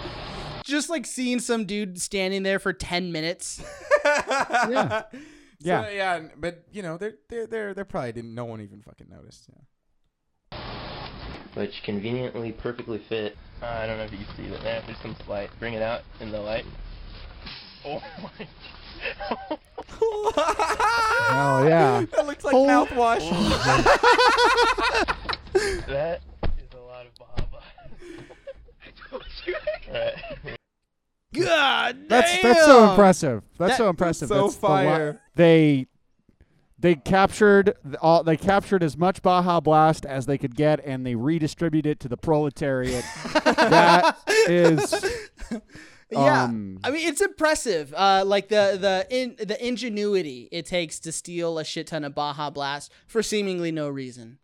just like seeing some dude standing there for 10 minutes. Yeah. So, Yeah. yeah, but you know, they're they're they're they probably didn't. No one even fucking noticed. Yeah. which conveniently perfectly fit. Uh, I don't know if you can see, that there, there's some light. Bring it out in the light. Oh my! Oh yeah. That looks like Oh. mouthwash. That is a lot of Bahama. I told you. Right. God That's that's so impressive. That's That- so impressive. so That's the li- fire. they they captured the- all they captured as much Baja Blast as they could get, and they redistributed it to the proletariat. that is, Yeah. um, I mean, it's impressive. Uh, like the the in the ingenuity it takes to steal a shit ton of Baja Blast for seemingly no reason.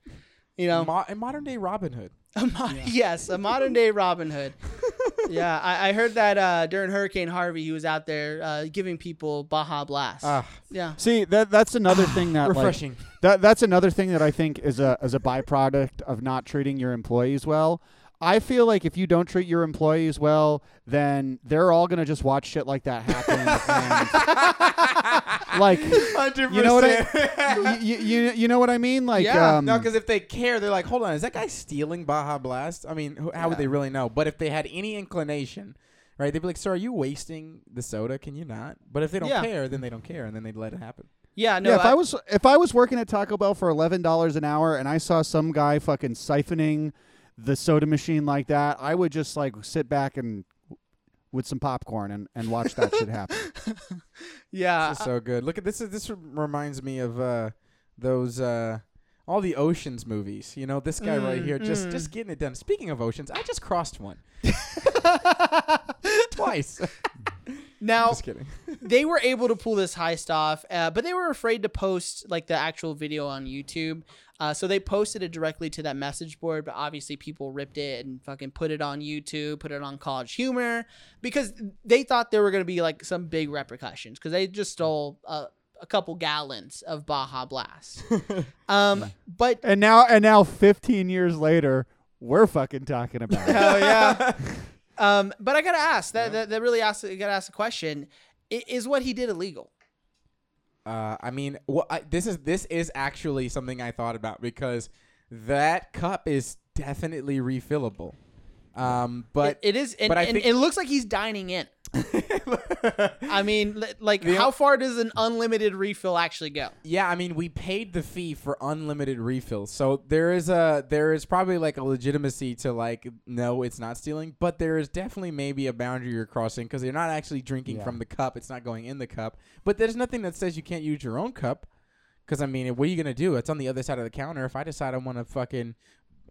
You know, Mo- a modern day Robin Hood. A mo- yes, a modern day Robin Hood. yeah, I, I heard that uh, during Hurricane Harvey, he was out there uh, giving people Baja Blast. Ah, yeah, see that that's another thing that like, refreshing. that that's another thing that I think is a is a byproduct of not treating your employees well. I feel like if you don't treat your employees well, then they're all gonna just watch shit like that happen. and, like, Hundred you know what I, you, you you know what I mean? Like, Yeah. um, No, because if they care, they're like, hold on, is that guy stealing Baja Blast? I mean, who, how would they really know? But if they had any inclination, right, they'd be like, sir, are you wasting the soda? Can you not? But if they don't Yeah. care, then they don't care, and then they'd let it happen. yeah. No, yeah, if I, was if I was working at Taco Bell for eleven dollars an hour and I saw some guy fucking siphoning the soda machine like that, I would just like sit back and with some popcorn and, and watch that shit happen. yeah, This is so good. Look at this. Is, this reminds me of uh, those uh, all the oceans movies. You know, this guy right Mm, here, just mm. just getting it done. Speaking of oceans, I just crossed one twice. now just kidding. they were able to pull this heist off, uh, but they were afraid to post like the actual video on YouTube. Uh, so they posted it directly to that message board, but obviously people ripped it and fucking put it on YouTube, put it on College Humor, because they thought there were gonna be like some big repercussions because they just stole a, a couple gallons of Baja Blast. um, but And now and now fifteen years later, we're fucking talking about it. Hell yeah. um, but I gotta ask that that, that really asks. You gotta ask the question: Is what he did illegal? Uh, I mean, well, I, this is this is actually something I thought about because that cup is definitely refillable. Um, but It- it is, and, but I and think- it looks like he's dining in. I mean, like, The- how far does an unlimited refill actually go? Yeah, I mean, we paid the fee for unlimited refills, so there is a there is probably like a legitimacy to like no, it's not stealing, but there is definitely maybe a boundary you're crossing because you're not actually drinking Yeah. from the cup; it's not going in the cup. But there's nothing that says you can't use your own cup, because I mean, what are you gonna do? It's on the other side of the counter. If I decide I want to fucking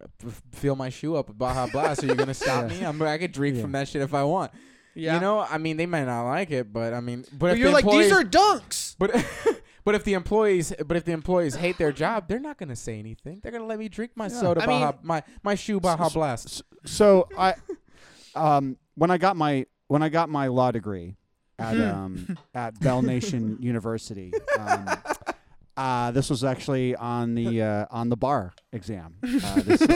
uh, f- fill my shoe up with Baja Blast, are you gonna stop me? I'm I could drink Yeah. from that shit if I want. Yeah. You know, I mean, they might not like it, but I mean, but, But if you're the like, these are dunks. but but if the employees but if the employees hate their job, they're not gonna say anything. They're gonna let me drink my soda I Baja mean- my my shoe Baja Blast. So I, um, when I got my when I got my law degree at um at Bell Nation University, um, uh, this was actually on the uh, on the bar exam. Uh, this is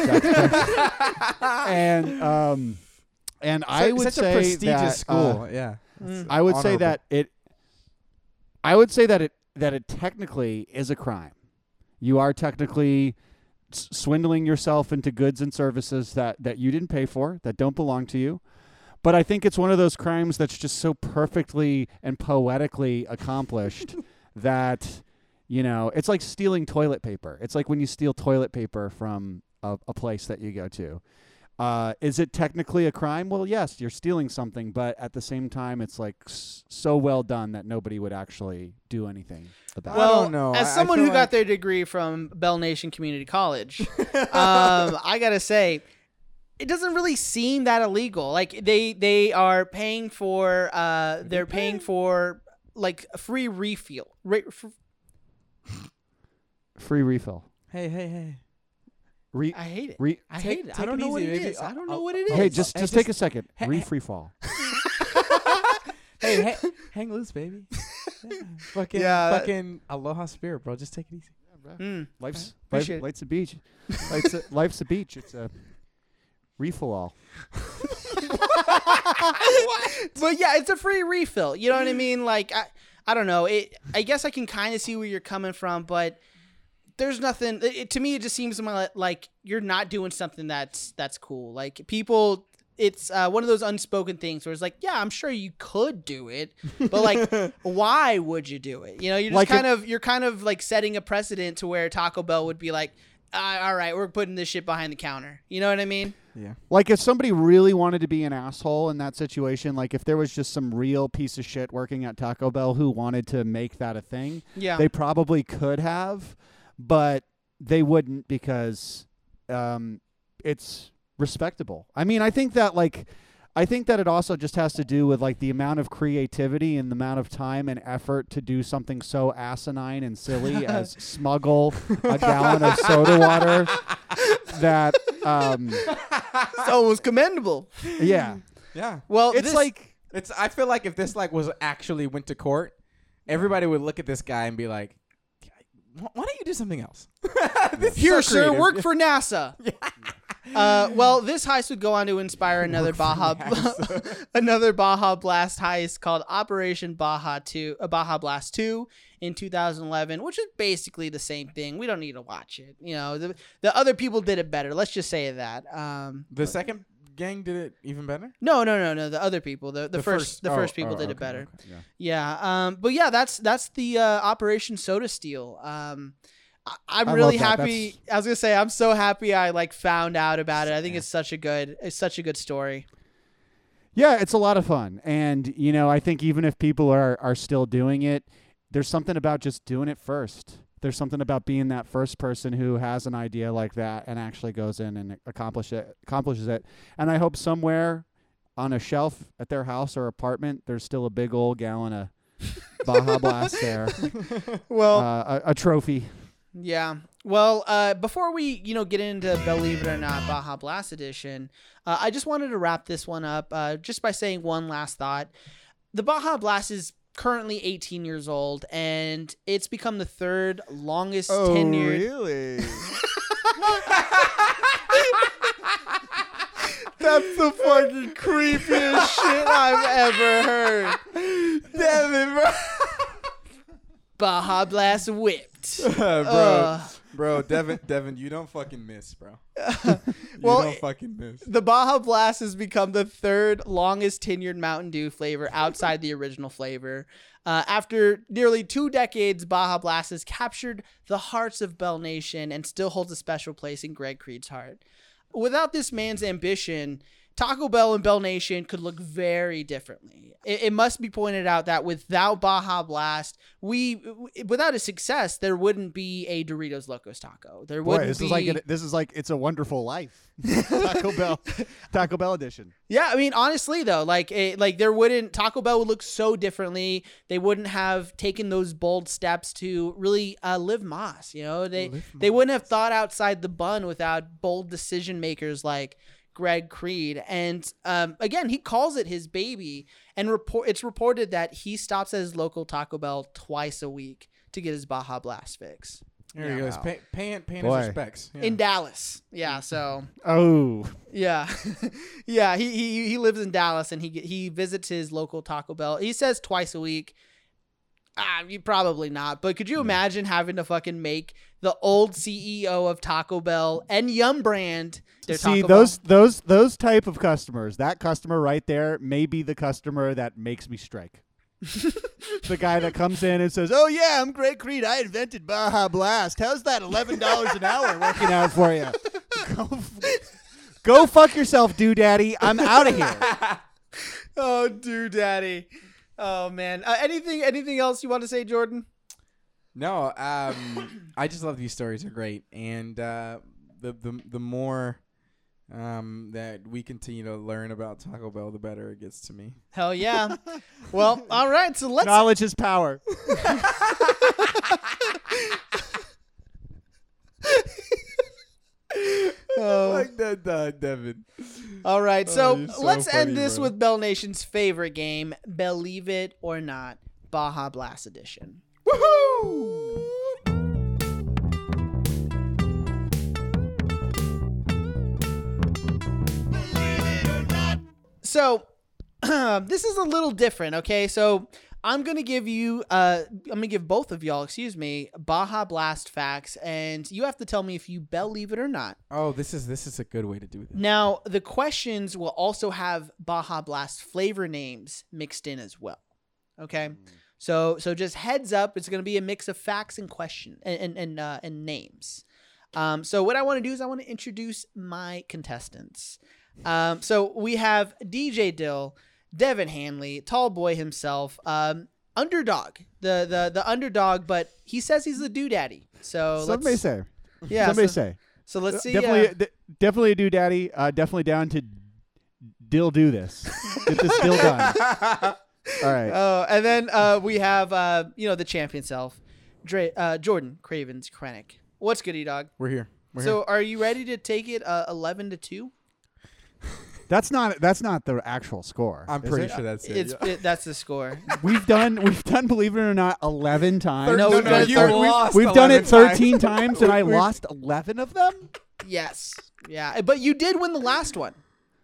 and um, and I Such- would such say a prestigious that, uh, yeah. It's I would say that it. I would say that it that it technically is a crime. You are technically s- swindling yourself into goods and services that that you didn't pay for, that don't belong to you. But I think it's one of those crimes that's just so perfectly and poetically accomplished that you know it's like stealing toilet paper. It's like when you steal toilet paper from a, a place that you go to. Uh, is it technically a crime? Well, yes, you're stealing something, but at the same time, it's like s- so well done that nobody would actually do anything about I it. Well, don't as I- I someone feel who got their degree from Bell Nation Community College, um, I gotta say, it doesn't really seem that illegal. Like they they are paying for uh they're paying for like a free refill. Re- f- Free refill. Hey, hey, hey. Re- I hate it. re- I Take- hate it. I take don't it know what easy, it baby. is. I don't know what it is. hey, just Hey, just just- take a second. hey, Re hey. free fall. hey, hey, hang loose, baby. Yeah. Fucking, Yeah, that- fucking aloha spirit, bro. Just take it easy. Mm. Life's life, Appreciate life's a beach. life's, a, life's a beach. It's a refill all. but yeah, it's a free refill. You know what I mean? Like I, I don't know. It. I guess I can kind of see where you're coming from, but there's nothing. It, to me, it just seems like you're not doing something that's that's cool. Like people. It's uh, one of those unspoken things where it's like, yeah, I'm sure you could do it, but like, why would you do it? You know, you're just Like kind of you're kind of like setting a precedent to where Taco Bell would be like, uh, all right, we're putting this shit behind the counter. You know what I mean? Yeah. Like if somebody really wanted to be an asshole in that situation, like if there was just some real piece of shit working at Taco Bell who wanted to make that a thing, Yeah. they probably could have, but they wouldn't because um, it's respectable. I mean, I think that like I think that it also just has to do with like the amount of creativity and the amount of time and effort to do something so asinine and silly as smuggle a gallon of soda water that um it's almost commendable. yeah. Yeah. Well, It's this- like It's. I feel like if this like was actually went to court, everybody would look at this guy and be like, "Why why don't you do something else?" This Here, so sir, creative. work for NASA. Uh, well, this heist would go on to inspire another Baja, another Baja Blast heist called Operation Baja Two, uh, Baja Blast Two in 2011, which is basically the same thing. We don't need to watch it. You know, the the other people did it better. Let's just say that. Um, The second gang did it even better. no, no, no, no. The other people, the the, The first, first- the oh, first people oh, did it better. okay, yeah. Yeah. Um. But yeah, that's that's the uh, Operation Soda Steal. Um. I- I'm I really happy. I was gonna say I'm so happy I like found out about it. I think it's such a good, it's such a good story. Yeah, it's a lot of fun. And, you know, I think even if people are, are still doing it, there's something about just doing it first. There's something about being that first person who has an idea like that and actually goes in and accomplish it, accomplishes it. And I hope somewhere on a shelf at their house or apartment, there's still a big old gallon of Baja Blast there, Well, uh, a, a trophy. yeah. Well, uh, before we you know get into Believe It or Not Baja Blast Edition, uh, I just wanted to wrap this one up uh, just by saying one last thought. The Baja Blast is currently 18 years old, and it's become the third longest oh, tenured. really? That's the fucking creepiest shit I've ever heard. Damn it, bro. Baja Blast whipped. bro. Ugh. Bro, Devin, Devin, you don't fucking miss, bro. Well, you don't fucking miss. The Baja Blast has become the third longest tenured Mountain Dew flavor outside the original flavor. Uh, after nearly two decades, Baja Blast has captured the hearts of Bell Nation and still holds a special place in Greg Creed's heart. Without this man's ambition, Taco Bell and Bell Nation could look very differently. It, it must be pointed out that without Baja Blast, we without a success, there wouldn't be a Doritos Locos Taco. There wouldn't this be. is like an, this is like it's a wonderful life. Taco Bell, Taco Bell edition. Yeah, I mean, honestly though, like, it, like there wouldn't Taco Bell would look so differently. They wouldn't have taken those bold steps to really uh, live Más. You know, they they wouldn't have thought outside the bun without bold decision makers like Greg Creed. And um, again, he calls it his baby. And report it's reported that he stops at his local Taco Bell twice a week to get his Baja Blast fix There he goes, pay, paying, paying Boy. his respects. Yeah. in Dallas. Yeah, so. Oh, Yeah, yeah. He, he he lives in Dallas and he he visits his local Taco Bell. He says twice a week. Ah, you probably not. But could you imagine having to fucking make the old CEO of Taco Bell and Yum Brand see Taco those Bell? those those type of customers. That customer right there may be the customer that makes me strike. the guy that comes in and says, "Oh yeah, I'm Greg Creed. I invented Baja Blast. How's that eleven dollars an hour working out for you? Go, f- go fuck yourself, dude, daddy. I'm out of here." Oh, dude, daddy. Oh man. Uh, anything anything else you want to say, Jordan? No, um, I just love these stories. Are great, and uh, the the the more um, that we continue to learn about Taco Bell, the better it gets to me. Hell yeah. well, all right. So let's Knowledge is power. like that, uh, Devin. All right, so, Oh, so let's funny, end this bro. with Bell Nation's favorite game, Believe It or Not, Baja Blast Edition. Woohoo! So, this is a little different, okay? So, I'm going to give you uh I'm going to give both of y'all, excuse me, Baja Blast facts and you have to tell me if you believe it or not. Oh, this is this is a good way to do this. Now, the questions will also have Baja Blast flavor names mixed in as well. Okay? So so just heads up, it's going to be a mix of facts and question and and and, uh, and names. Um, so what I want to do is I want to introduce my contestants. Um, so we have DJ Dill, Devin Hanley, tall boy himself, um, underdog, the the the underdog, but he says he's the doodaddy. So Some may say. yeah. Some may say. so let's see. definitely, uh, d- definitely a do daddy. Uh, definitely down to dill do this. Get this deal done. All right. Oh, and then uh, we have uh, you know the champion self, Dre, uh, Jordan Cravens Krennic. What's good, E Dog? We're here. We're So, are you ready to take it uh, eleven to two? That's not that's not the actual score. I'm is pretty it? sure that's it. It's it, that's the score. We've done we've done believe it or not eleven times. No, no, we've no, done it you lost. We've done it 11 times. 13 times and I lost 11 of them. yes, yeah, but you did win the last one,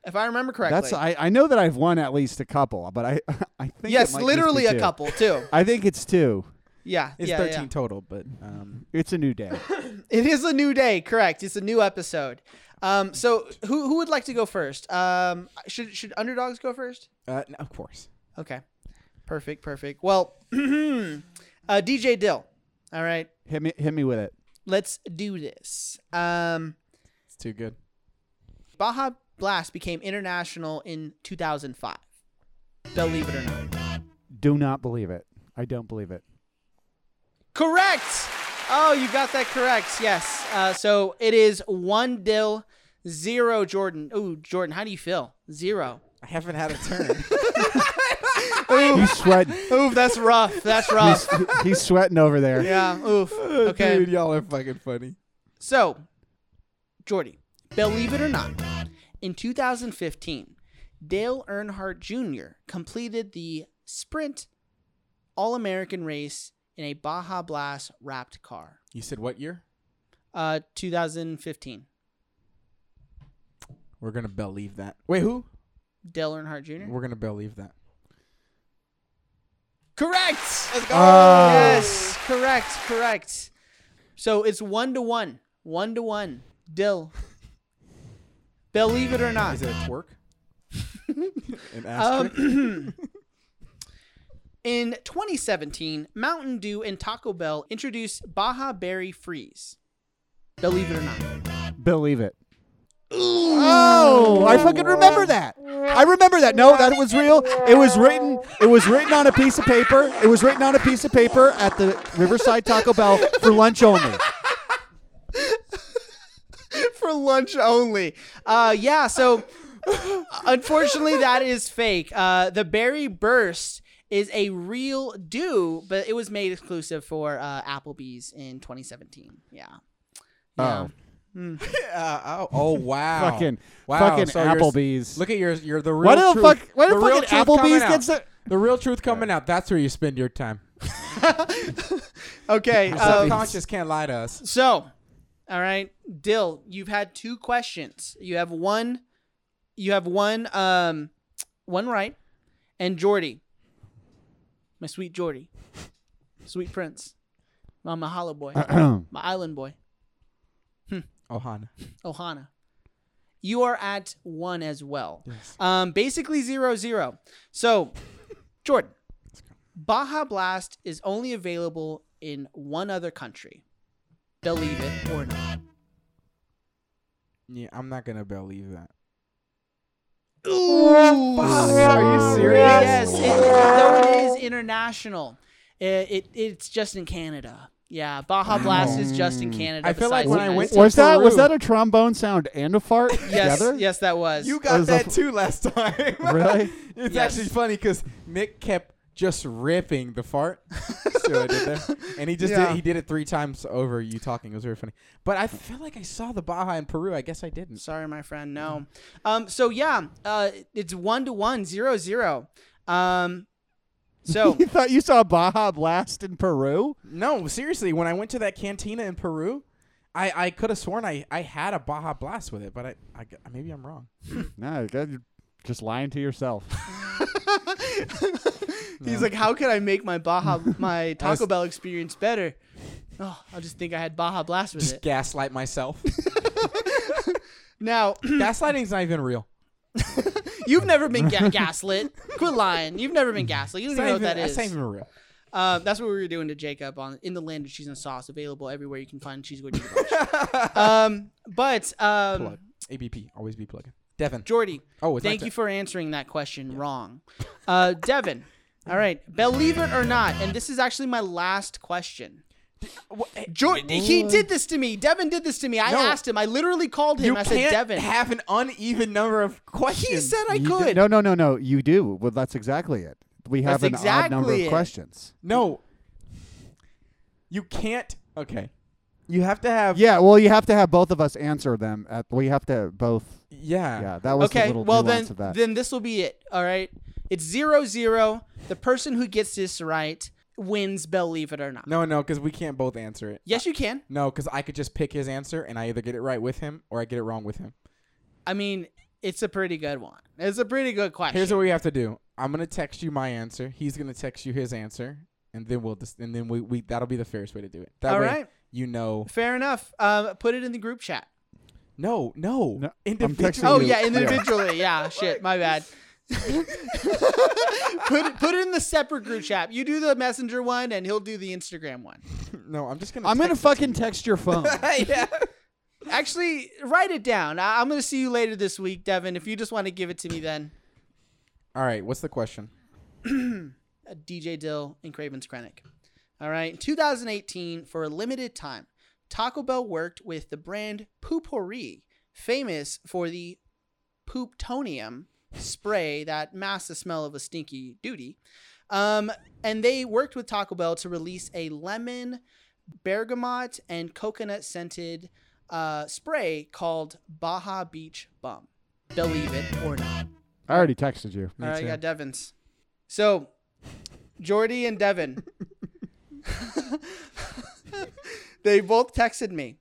if I remember correctly. That's I, I know that I've won at least a couple, but I I think it yes, might just literally be a two. couple too. I think it's two. Yeah, It's yeah, 13 yeah. total, but um, It's a new day. It is a new day, correct? It's a new episode. Um, so who who would like to go first? Um, should should underdogs go first? uh, no, of course. Okay. Perfect, perfect. Well, uh, DJ Dill. All right, hit me hit me with it. let's do this. Um, It's too good. Baja Blast became international in 2005. Believe it or not. Do not believe it. I don't believe it. Correct. Oh, you got that correct. Yes. Uh, so it is one Dill, zero Jordan. Ooh, Jordan, how do you feel? Zero. I haven't had a turn. He's sweating. Ooh, that's rough. That's rough. he's, he's sweating over there. yeah. Oof. Okay. Dude, y'all are fucking funny. So, Jordy, believe it or not, in 2015, Dale Earnhardt Jr. completed the sprint All American race in a Baja Blast wrapped car. You said what year? Uh, 2015. We're gonna believe that. Wait, who? Dale Earnhardt Jr. We're gonna believe that. Correct. Let's go. Ah. Yes, correct, correct. So it's one to one. One to one. Dill. Believe it or not. Is it a twerk? An asterisk? Um, in 2017, Mountain Dew and Taco Bell introduced Baja Berry Freeze. Believe it or not. Believe it. Oh, I fucking remember that. I remember that. No, that was real. It was written. It was written on a piece of paper. It was written on a piece of paper at the Riverside Taco Bell for lunch only. For lunch only. Uh, yeah, so unfortunately, that is fake. Uh, the Berry Burst is a real do, but it was made exclusive for uh, Applebee's in 2017. Yeah. Yeah. Oh, Uh, oh, oh, wow. fucking, wow. fucking so Applebee's. Look at your, you're the real why the truth. fuck? Why the, the fucking Applebee's gets it? The real truth coming out. That's where you spend your time. Okay. um, Subconscious can't lie to us. So, all right, Dill, you've had two questions. You have one, you have one, um, one right, and Jordy, my sweet Jordy, sweet prince, my Mahalo boy, my island boy, Ohana. Ohana. You are at one as well. Yes. Um, basically zero zero. So, Jordan, Baja Blast is only available in one other country. Believe it or not. Yeah, I'm not gonna believe that. Ooh, Are you serious? Yes, it, though it is international, it, it it's just in Canada. Yeah, Baja Blast is just in Canada. I feel like besides when the I United went States. Was that was Peru. that a trombone sound and a fart yes, together? yes, that was. You got was that f- too last time. Really? it's Yes. actually funny because Nick kept just ripping the fart. See what I did there? And he just Yeah. did, he did it three times over you talking. It was very funny. But I feel like I saw the Baja in Peru. I guess I didn't. Sorry, my friend. No. Um. So yeah. Uh. It's one to one, zero zero. Um. So you thought you saw Baja Blast in Peru? No, seriously. When I went to that cantina in Peru, I, I could have sworn I, I had a Baja Blast with it, but I maybe I'm wrong. No, you're just lying to yourself. he's like, "How could I make my Baja my Taco was- Bell experience better?" Oh, I just think I had Baja Blast with Just it. gaslight myself. Now, Gaslighting's not even real. You've never been ga- gaslit. Quit lying. You've never been gaslit. You don't even know what that that's not even real. Um, that's what we were doing to Jacob on in the land of cheese and sauce, available everywhere you can find cheese gordita. um, but um, Plug. ABP, always be plugging. Devin. Jordy, Oh, it's my thank turn. you for answering that question wrong. Uh, Devin, all right, believe it or not, and this is actually my last question. Eh, Jordy, he did this to me. Devin did this to me. I No. asked him. I literally called him. You I said, can't Devin. have an uneven number of questions. he said I You could. do- no, no, no, no. You do. Well, that's exactly it. We have That's an odd number exactly of it. questions. no. You can't. Okay. You have to have. Yeah, well, you have to have both of us answer them. At we have to both. Yeah. Yeah, that was the okay, little well nuance then, of that. then this will be it. All right, it's zero zero. The person who gets this right wins. Believe it or not. No, no, because we can't both answer it. Yes, you can. No, because I could just pick his answer and I either get it right with him or I get it wrong with him. I mean, it's a pretty good one. It's a pretty good question. Here's what we have to do. I'm gonna text you my answer. He's gonna text you his answer, and then we'll just and then we, we that'll be the fairest way to do it. That All way right. you know. Fair enough. Um, put it in the group chat. No, no, No, I'm individually. texting Oh you. yeah, Yeah. individually. yeah, shit, my bad. put it, put it in the separate group chat. You do the messenger one, and he'll do the Instagram one. No, I'm just gonna. I'm gonna text it to fucking text your phone. yeah. Actually, write it down. I- I'm gonna see you later this week, Devin. If you just want to give it to me, then All right. What's the question? uh, DJ Dill and Craven's Krennic. All right. In 2018, for a limited time, Taco Bell worked with the brand Poo-Pourri, famous for the Pooptonium spray that masks the smell of a stinky duty. Um, and they worked with Taco Bell to release a lemon, bergamot, and coconut scented uh, spray called Baja Beach Bum. Believe it or not. I already texted you. All right, got Devon's. So, Jordy and Devin, they both texted me,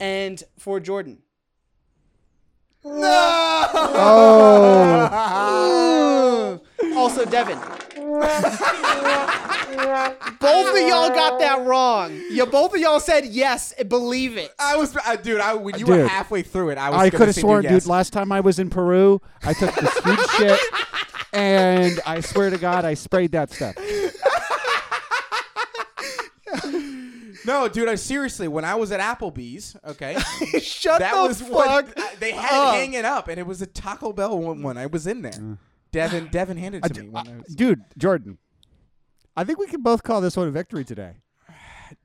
and for Jordan. Oh, Also, Devin. Both of y'all got that wrong. You both of y'all said yes, believe it. I was, uh, dude. I when you Dude. were halfway through it, I was. I could have sworn, yes. dude. Last time I was in Peru, I took this huge shit, and I swear to God, I sprayed that stuff. No, dude. I seriously, when I was at Applebee's, okay, Shut that the was fuck. what I- they had up. it hanging up, and it was a Taco Bell one. one. I was in there. Devin, Devin handed it to me. When I was, Dude, Jordan, I think we can both call this one a victory today.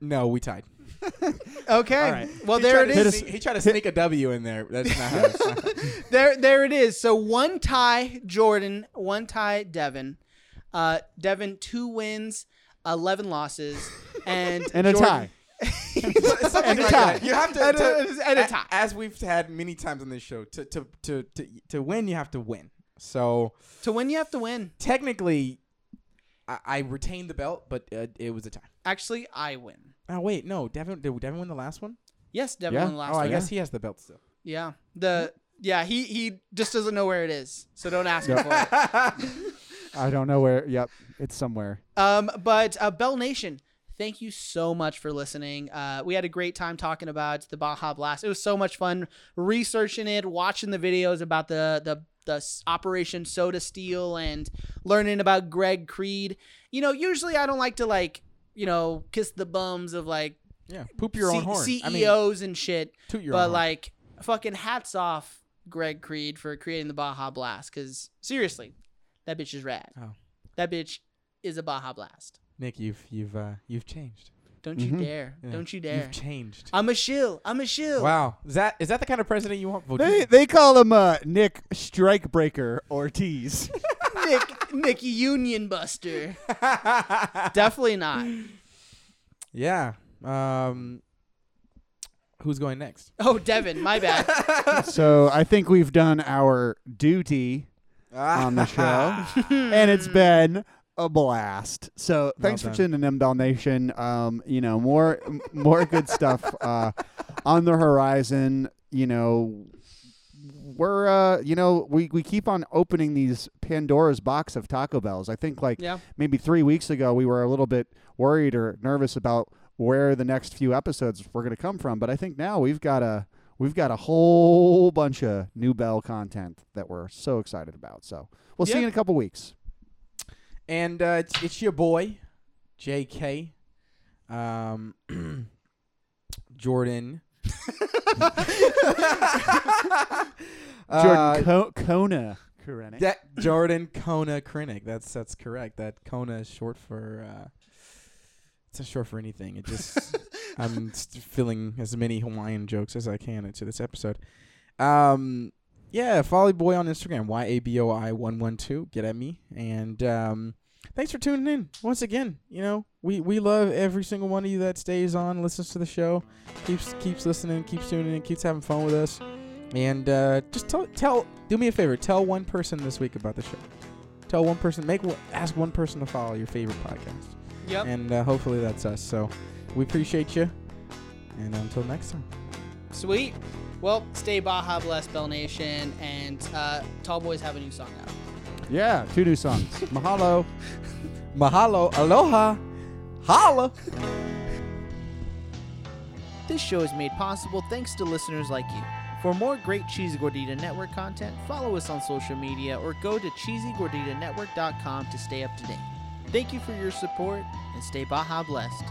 no, we tied. Okay. All right. Well, He there tried it to is. sneak- he tried to sneak a W in there. That's not how. It's There, there it is. So one tie, Jordan. One tie, Devin. Uh, Devin two wins, eleven losses, and And a Jordan- tie. Something like that. You have to, And a- to- and a a-. As we've had many times on this show, to to to to, to win, you have to win. So To win, you have to win. technically, I, I retained the belt, but uh, it was a tie. Actually, I win. Oh wait, no, Devin did Devin win the last one? Yes, Devin Yeah. won the last oh, I one. guess he has the belt still. Yeah. The yeah he he just doesn't know where it is, so don't ask him for it. I don't know where. Yep, it's somewhere. Um, but uh, Bell Nation, thank you so much for listening. Uh, we had a great time talking about the Baja Blast. It was so much fun researching it, watching the videos about the the the Operation Soda Steal, and learning about Greg Creed. You know, usually I don't like to like you know kiss the bums of like Yeah, poop your C- own horn. I mean, CEOs and shit. toot your but like fucking hats off Greg Creed for creating the Baja Blast because seriously, that bitch is rad. Oh. That bitch is a Baja Blast. Nick, you've you've uh, you've changed. Don't Mhm. you dare! Yeah. Don't you dare! You've changed. I'm a shill. I'm a shill. Wow, is that is that the kind of president you want? Well, They they call him uh, Nick Strikebreaker Ortiz. Nick, Nick Union Buster. Definitely not. yeah. Um, who's going next? Oh, Devin, my bad. so I think we've done our duty on the show, and it's been a blast. So thanks for done. tuning in, Bell Nation. Um, you know more more good stuff uh, on the horizon. You know. We're uh you know we, we keep on opening these Pandora's box of Taco Bells. I think like Yeah. maybe three weeks ago we were a little bit worried or nervous about where the next few episodes were going to come from, but I think now we've got a we've got a whole bunch of new Bell content that we're so excited about. So we'll see you in a couple weeks. And uh, it's, it's your boy, J.K. Um, Jordan. Jordan Uh, Co- Kona Krennic. that Jordan Kona Krennic. That's that's correct. That Kona is short for. Uh, it's not short for anything. It just I'm st- filling as many Hawaiian jokes as I can into this episode. Um, yeah, follow boy on Instagram y a b o i one one two. Get at me and um, thanks for tuning in once again. You know we we love every single one of you that stays on, listens to the show, keeps keeps listening, keeps tuning in, keeps having fun with us. And uh, just tell tell do me a favor, tell one person this week about the show. Tell one person, make ask one person to follow your favorite podcast, Yep. and uh, hopefully that's us. So we appreciate you, and until next time. Sweet. Well, stay Baja Blessed, Bell Nation, and uh, Tall Boys have a new song out. Yeah, two new songs. Mahalo. Mahalo, aloha, holla. This show is made possible thanks to listeners like you. For more great Cheesy Gordita Network content, follow us on social media or go to cheesygorditanetwork.com to stay up to date. Thank you for your support and stay Baja blessed.